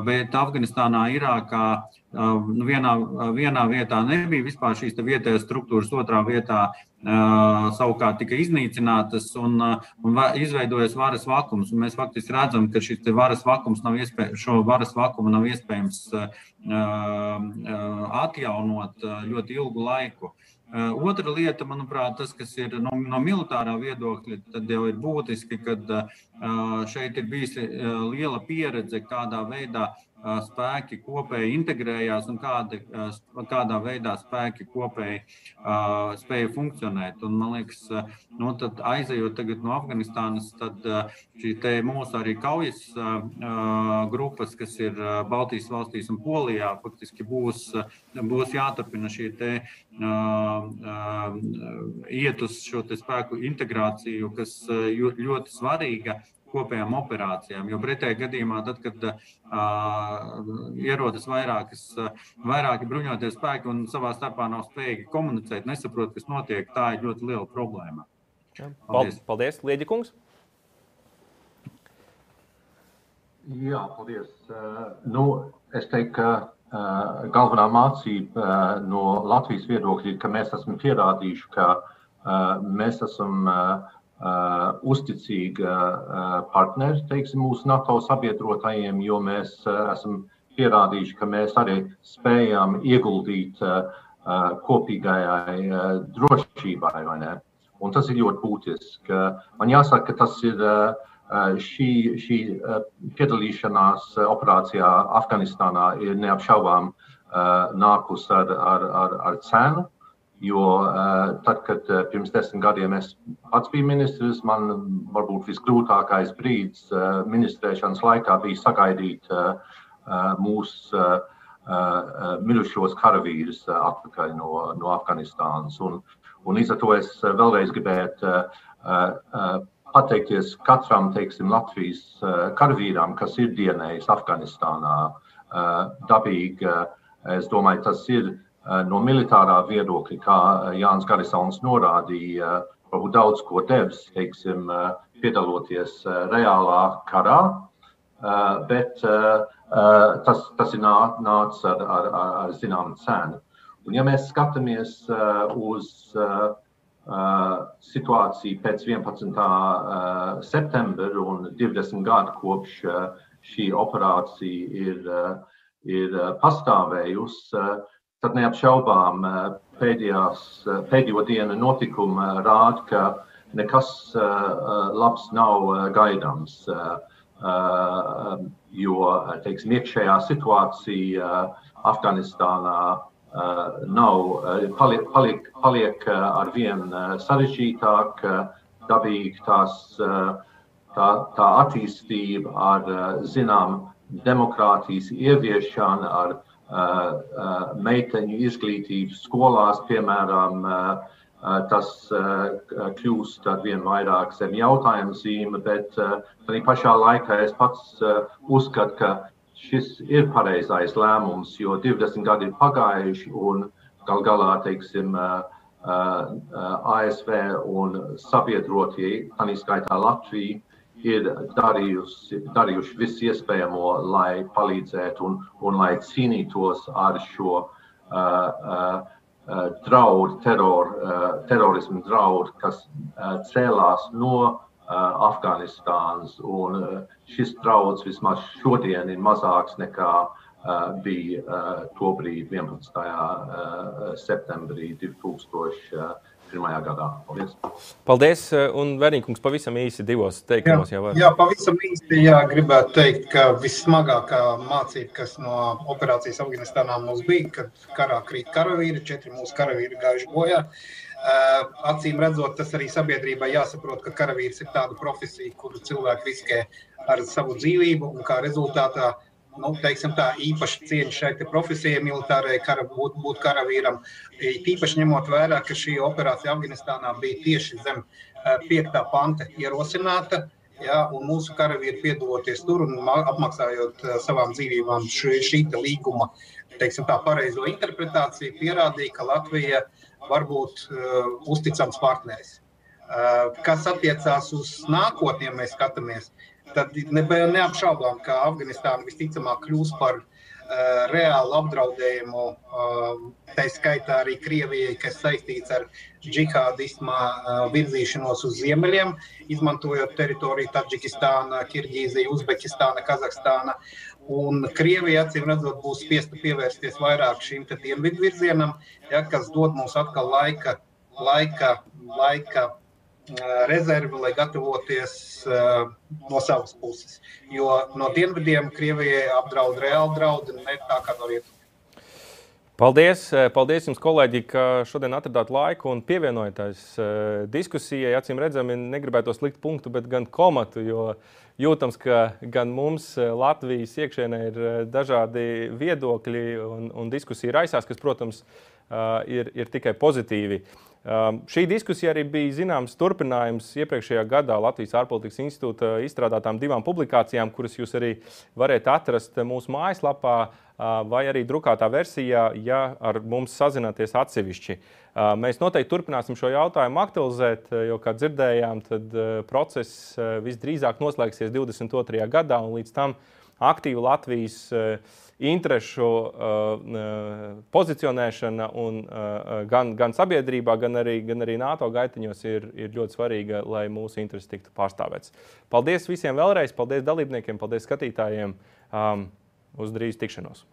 bet Afganistānā, Irākā nu, vienā, vienā vietā nebija vispār šīs vietējās struktūras, otrā vietā savukārt tika iznīcinātas un, un izveidojas varas vakums. Un mēs faktiski redzam, ka šis varas vakums nav iespējams, šo varas vakumu nav iespējams atjaunot ļoti ilgu laiku. Otra lieta, manuprāt, tas, kas ir no, no militārā viedokļa, tad jau ir būtiski, ka šeit ir bijusi liela pieredze, kādā veidā spēki kopēji integrējās un kāda, kādā veidā spēki kopēji uh, spēja funkcionēt. Un, man liekas, nu, aizejot no Afganistānas, tad šī mūsu arī kaujas uh, grupas, kas ir Baltijas valstīs un Polijā, faktiski būs, būs jāturpina šī te, uh, iet uz šo spēku integrāciju, kas ļoti svarīga kopējām operācijām. Jo pretējā gadījumā, tad, kad uh, ierodas vairākas, vairāki bruņotie spēki un savā starpā nav spējīgi komunicēt, nesaprot, kas notiek, tā ir ļoti liela problēma. Paldies, paldies Lieģi kungs! Jā, paldies. Uh, nu, es teiktu, ka uh, galvenā mācība uh, no Latvijas viedokļa ir, ka mēs esam pierādījuši, ka mēs esam uh, Uh, uzticīga uh, partneri teiksim, mūsu NATO sabiedrotajiem, jo mēs uh, esam pierādījuši, ka mēs arī spējam ieguldīt kopīgajai drošībai. Un tas ir ļoti būtiski. Man jāsaka, ka tas ir šī, šī piedalīšanās operācijā Afganistānā ir neapšaubām nākus ar, ar, ar, ar cenu. Jo uh, tad, kad uh, pirms desmit gadiem es pats biju ministrs, man varbūt visgrūtākais brīdis uh, ministrēšanas laikā bija sagaidīt mūsu mirušos karavīrus atpakaļ no, no Afganistānas. Un, un līdz ar to es vēlreiz gribētu pateikties katram teiksim, Latvijas karavīram, kas ir dienējis Afganistānā. Dabīgi, es domāju, tas ir Eh, no militārā viedokļa, kā eh, Jānis Garisons norādīja, varbūt daudz ko devis, teiksim, eh, piedaloties reālā karā, bet tas, tas ir nācis ar, ar, ar zināmu cenu. Un, ja mēs skatāmies uz situāciju pēc 11. septembra un 20 gadu kopš šī operācija ir, ir pastāvējusi, tad neapšaubām eh, pēdējās, eh, pēdējo dienu notikumi rāda, ka nekas eh, labs nav gaidāms. Jo teiksim, iekšējā situācija Afganistānā nav, paliek, paliek, paliek ar vien sarežģītāk, dabīgi tās, tā, tā attīstība ar zinām demokrātijas ieviešanu, ar meiteņu izglītību skolās, piemēram, tas kļūst ar vien vairāk zem jautājuma zīme, bet arī pašā laikā es pats uzskatu, ka šis ir pareizais lēmums, jo 20 gadi ir pagājuši un gal galā, teiksim, ASV un sabiedrotie, tā skaitā Latvija, ir darījusi, darījuši visu iespējamo, lai palīdzētu un, un lai cīnītos ar šo uh, uh, uh draudu, teror, uh, terorismu draudu, kas uh, cēlās no uh, Afganistānas. Un, uh, šis drauds vismaz šodien ir mazāks nekā uh, bija uh, tobrīd 11. Uh, septembrī 2001. 2021. gadā. Paldies! Paldies, un Verīkungs pavisam īsi divos teikumos jau var. Jā, pavisam īsi jā, gribētu teikt, ka vissmagākā mācība, kas no operācijas Afganistānā mums bija, kad karā krīt karavīri, četri mūsu karavīri gājuši bojā. Acīm redzot, tas arī sabiedrībai jāsaprot, ka karavīrs ir tāda profesija, kuru cilvēki riskē ar savu dzīvību, un kā rezultātā nu, teiksim, tā, īpaši cieņa šai profesijai, militārai kara, būt, būt karavīram. Tīpaši ņemot vērā, ka šī operācija Afganistānā bija tieši zem 5. panta ierosināta. Ja, mūsu karavīri piedaloties tur un apmaksājot savām dzīvībām šī, šī līguma teiksim, tā, pareizo interpretāciju, pierādīja, ka Latvija var būt uh, uzticams partneris. Uh, kas attiecās uz nākotni, ja mēs skatāmies, tad neapšaubām, ka Afganistāna visticamāk kļūs par uh, reālu apdraudējumu. Uh, tā skaitā arī Krievijai, kas saistīts ar džihādismā uh, virzīšanos uz ziemeļiem, izmantojot teritoriju Taģikistāna, Kirģīzija, Uzbekistāna, Kazahstāna. Un Krievija, acīm redzot, būs spiesta pievērsties vairāk šim dienvidu virzienam, ja, kas dod mums atkal laika, laika, laika rezervi, lai gatavoties uh, no savas puses. Jo no dienvidiem Krievijai apdraud reāli draudi, ne tā kā no rietumiem. Paldies, paldies jums, kolēģi, ka šodien atradāt laiku un pievienojāties diskusijai. Acīm redzami, negribētu likt punktu, bet gan komatu, jo jūtams, ka gan mums Latvijas iekšienē ir dažādi viedokļi un, un diskusija raisās, kas, protams, ir, ir tikai pozitīvi. Um, šī diskusija arī bija zināms turpinājums iepriekšējā gadā Latvijas ārpolitikas institūta izstrādātām divām publikācijām, kuras jūs arī varat atrast mūsu mājaslapā uh, vai arī drukātā versijā, ja ar mums sazināties atsevišķi. Uh, mēs noteikti turpināsim šo jautājumu aktualizēt, uh, jo, kā dzirdējām, process visdrīzāk noslēgsies 22. gadā un līdz tam aktīva Latvijas interešu uh, uh, pozicionēšana un, gan, gan sabiedrībā, gan arī, gan arī NATO gaitiņos ir, ir ļoti svarīga, lai mūsu intereses tiktu pārstāvētas. Paldies visiem vēlreiz, paldies dalībniekiem, paldies skatītājiem. Um, uz drīz tikšanos!